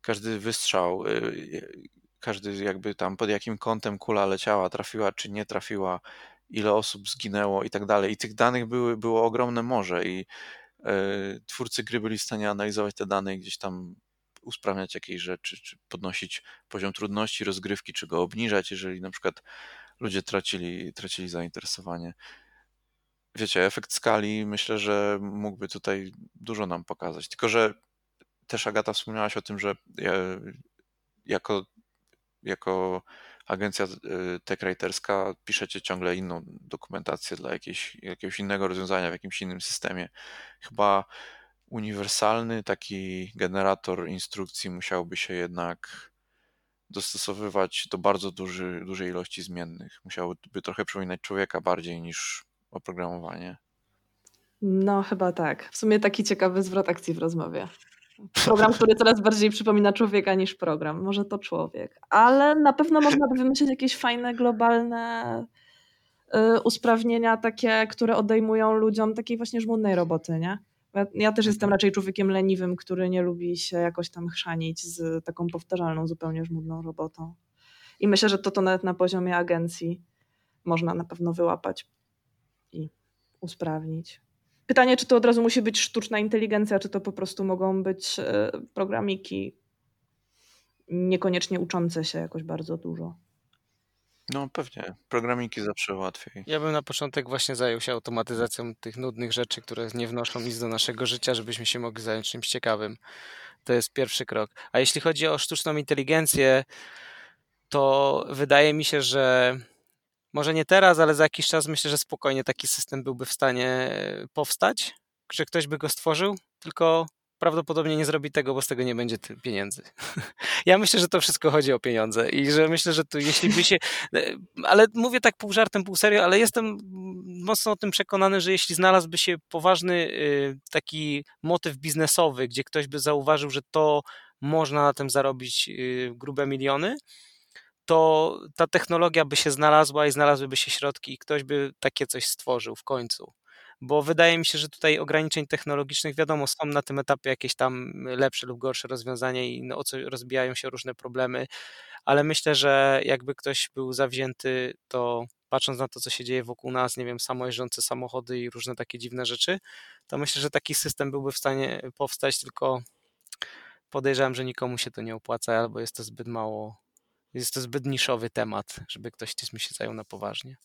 każdy wystrzał, każdy jakby tam pod jakim kątem kula leciała, trafiła czy nie trafiła, ile osób zginęło i tak dalej. I tych danych były, było ogromne morze i e, twórcy gry byli w stanie analizować te dane i gdzieś tam usprawniać jakieś rzeczy, czy podnosić poziom trudności rozgrywki, czy go obniżać, jeżeli na przykład ludzie tracili, tracili zainteresowanie. Wiecie, efekt skali myślę, że mógłby tutaj dużo nam pokazać. Tylko, że też Agata wspomniałaś o tym, że jako, jako agencja y, techwriterska piszecie ciągle inną dokumentację dla jakiejś, jakiegoś innego rozwiązania w jakimś innym systemie. Chyba uniwersalny taki generator instrukcji musiałby się jednak dostosowywać do bardzo duży, dużej ilości zmiennych. Musiałby trochę przypominać człowieka bardziej niż oprogramowanie. No, chyba tak. W sumie taki ciekawy zwrot akcji w rozmowie. Program, który coraz bardziej przypomina człowieka niż program. Może to człowiek. Ale na pewno można by wymyślić jakieś fajne, globalne y, usprawnienia, takie, które odejmują ludziom takiej właśnie żmudnej roboty, nie? Ja, ja, też jestem raczej człowiekiem leniwym, który nie lubi się jakoś tam chrzanić z taką powtarzalną, zupełnie żmudną robotą. I myślę, że to to nawet na poziomie agencji można na pewno wyłapać i usprawnić. Pytanie, czy to od razu musi być sztuczna inteligencja, czy to po prostu mogą być e, programiki niekoniecznie uczące się jakoś bardzo dużo. No pewnie, programiki zawsze łatwiej. Ja bym na początek właśnie zajął się automatyzacją tych nudnych rzeczy, które nie wnoszą nic do naszego życia, żebyśmy się mogli zająć czymś ciekawym. To jest pierwszy krok. A jeśli chodzi o sztuczną inteligencję, to wydaje mi się, że może nie teraz, ale za jakiś czas myślę, że spokojnie taki system byłby w stanie powstać, że ktoś by go stworzył, tylko prawdopodobnie nie zrobi tego, bo z tego nie będzie pieniędzy. Ja myślę, że to wszystko chodzi o pieniądze i że myślę, że tu jeśli by się, e, ale mówię tak pół żartem, pół serio, ale jestem mocno o tym przekonany, że jeśli znalazłby się poważny e, taki motyw biznesowy, gdzie ktoś by zauważył, że to można na tym zarobić grube miliony, to ta technologia by się znalazła i znalazłyby się środki i ktoś by takie coś stworzył w końcu. Bo wydaje mi się, że tutaj ograniczeń technologicznych, wiadomo, są na tym etapie jakieś tam lepsze lub gorsze rozwiązania i no, o co rozbijają się różne problemy, ale myślę, że jakby ktoś był zawzięty, to patrząc na to, co się dzieje wokół nas, nie wiem, samojeżdżące samochody i różne takie dziwne rzeczy, to myślę, że taki system byłby w stanie powstać, tylko podejrzewam, że nikomu się to nie opłaca, albo jest to zbyt mało jest to zbyt niszowy temat, żeby ktoś tym się zajął na poważnie.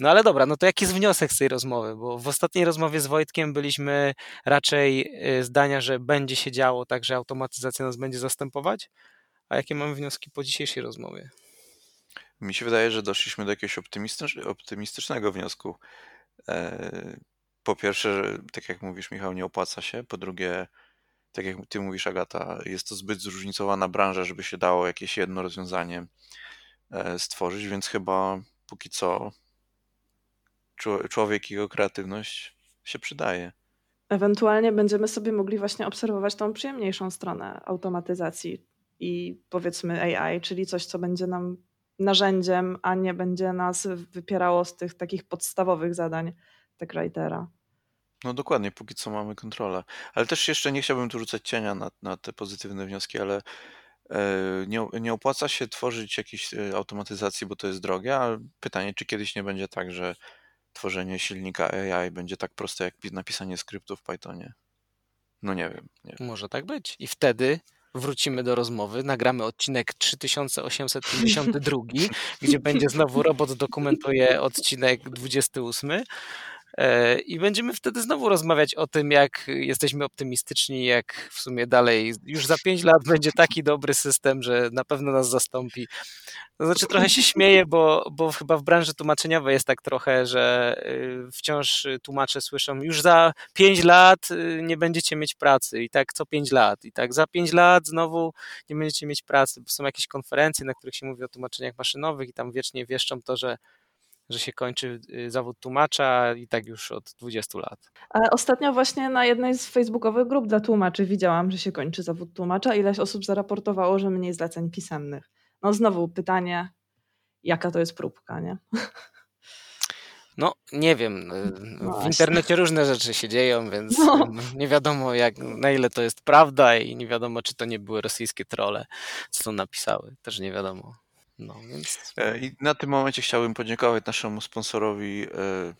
No ale dobra, no to jaki jest wniosek z tej rozmowy? Bo w ostatniej rozmowie z Wojtkiem byliśmy raczej y, zdania, że będzie się działo, tak, że automatyzacja nas będzie zastępować. A jakie mamy wnioski po dzisiejszej rozmowie? Mi się wydaje, że doszliśmy do jakiegoś optymistycznego wniosku. E, po pierwsze, tak jak mówisz, Michał, nie opłaca się. Po drugie, tak jak ty mówisz, Agata, jest to zbyt zróżnicowana branża, żeby się dało jakieś jedno rozwiązanie e, stworzyć, więc chyba póki co człowiek i jego kreatywność się przydaje. Ewentualnie będziemy sobie mogli właśnie obserwować tą przyjemniejszą stronę automatyzacji i powiedzmy AI, czyli coś, co będzie nam narzędziem, a nie będzie nas wypierało z tych takich podstawowych zadań writera. No dokładnie, póki co mamy kontrolę. Ale też jeszcze nie chciałbym tu rzucać cienia na, na te pozytywne wnioski, ale e, nie, nie opłaca się tworzyć jakiejś e, automatyzacji, bo to jest drogie, ale pytanie, czy kiedyś nie będzie tak, że tworzenie silnika AI będzie tak proste jak napisanie skryptu w Pythonie. No nie wiem. Nie wiem. Może tak być. I wtedy wrócimy do rozmowy, nagramy odcinek 3852, gdzie będzie znowu robot dokumentuje odcinek 28 E, I będziemy wtedy znowu rozmawiać o tym, jak jesteśmy optymistyczni, jak w sumie dalej już za pięć lat będzie taki dobry system, że na pewno nas zastąpi. To znaczy trochę się śmieję, bo, bo chyba w branży tłumaczeniowej jest tak trochę, że y, wciąż tłumacze słyszą, już za pięć lat y, nie będziecie mieć pracy i tak co pięć lat i tak za pięć lat znowu nie będziecie mieć pracy, bo są jakieś konferencje, na których się mówi o tłumaczeniach maszynowych i tam wiecznie wieszczą to, że że się kończy y, zawód tłumacza i tak już od 20 lat. Ostatnio właśnie na jednej z facebookowych grup dla tłumaczy widziałam, że się kończy zawód tłumacza. Ileś osób zaraportowało, że mniej zleceń pisemnych. No znowu pytanie, jaka to jest próbka, nie? No, nie wiem. Y, no w internecie różne rzeczy się dzieją, więc no. nie wiadomo, jak, na ile to jest prawda i nie wiadomo, czy to nie były rosyjskie trole, co to napisały. Też nie wiadomo. No, więc... E, I na tym momencie chciałbym podziękować naszemu sponsorowi e,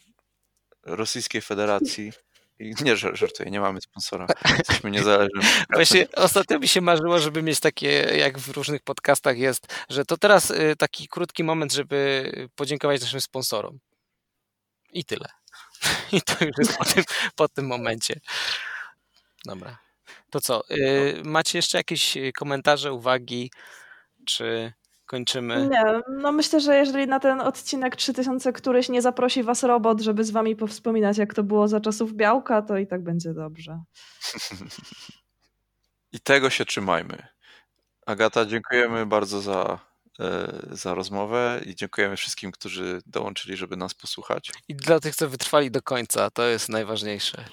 Rosyjskiej Federacji. I nie żartuję, nie mamy sponsora. Jesteśmy niezależni. Właśnie ostatnio mi się marzyło, żeby mieć takie, jak w różnych podcastach jest, że to teraz y, taki krótki moment, żeby podziękować naszym sponsorom. I tyle. I to już jest po tym, po tym momencie. Dobra. To co? Y, macie jeszcze jakieś komentarze, uwagi? Czy kończymy. Nie, no myślę, że jeżeli na ten odcinek 3000 któryś nie zaprosi was robot, żeby z wami powspominać, jak to było za czasów białka, to i tak będzie dobrze. I tego się trzymajmy. Agata, dziękujemy bardzo za, e, za rozmowę i dziękujemy wszystkim, którzy dołączyli, żeby nas posłuchać. I dla tych, co wytrwali do końca, to jest najważniejsze.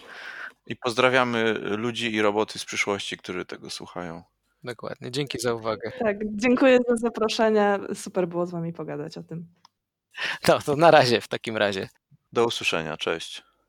I pozdrawiamy ludzi i roboty z przyszłości, którzy tego słuchają. Dokładnie. Dzięki za uwagę. Tak, dziękuję za zaproszenie. Super było z wami pogadać o tym. No, to na razie w takim razie. Do usłyszenia. Cześć.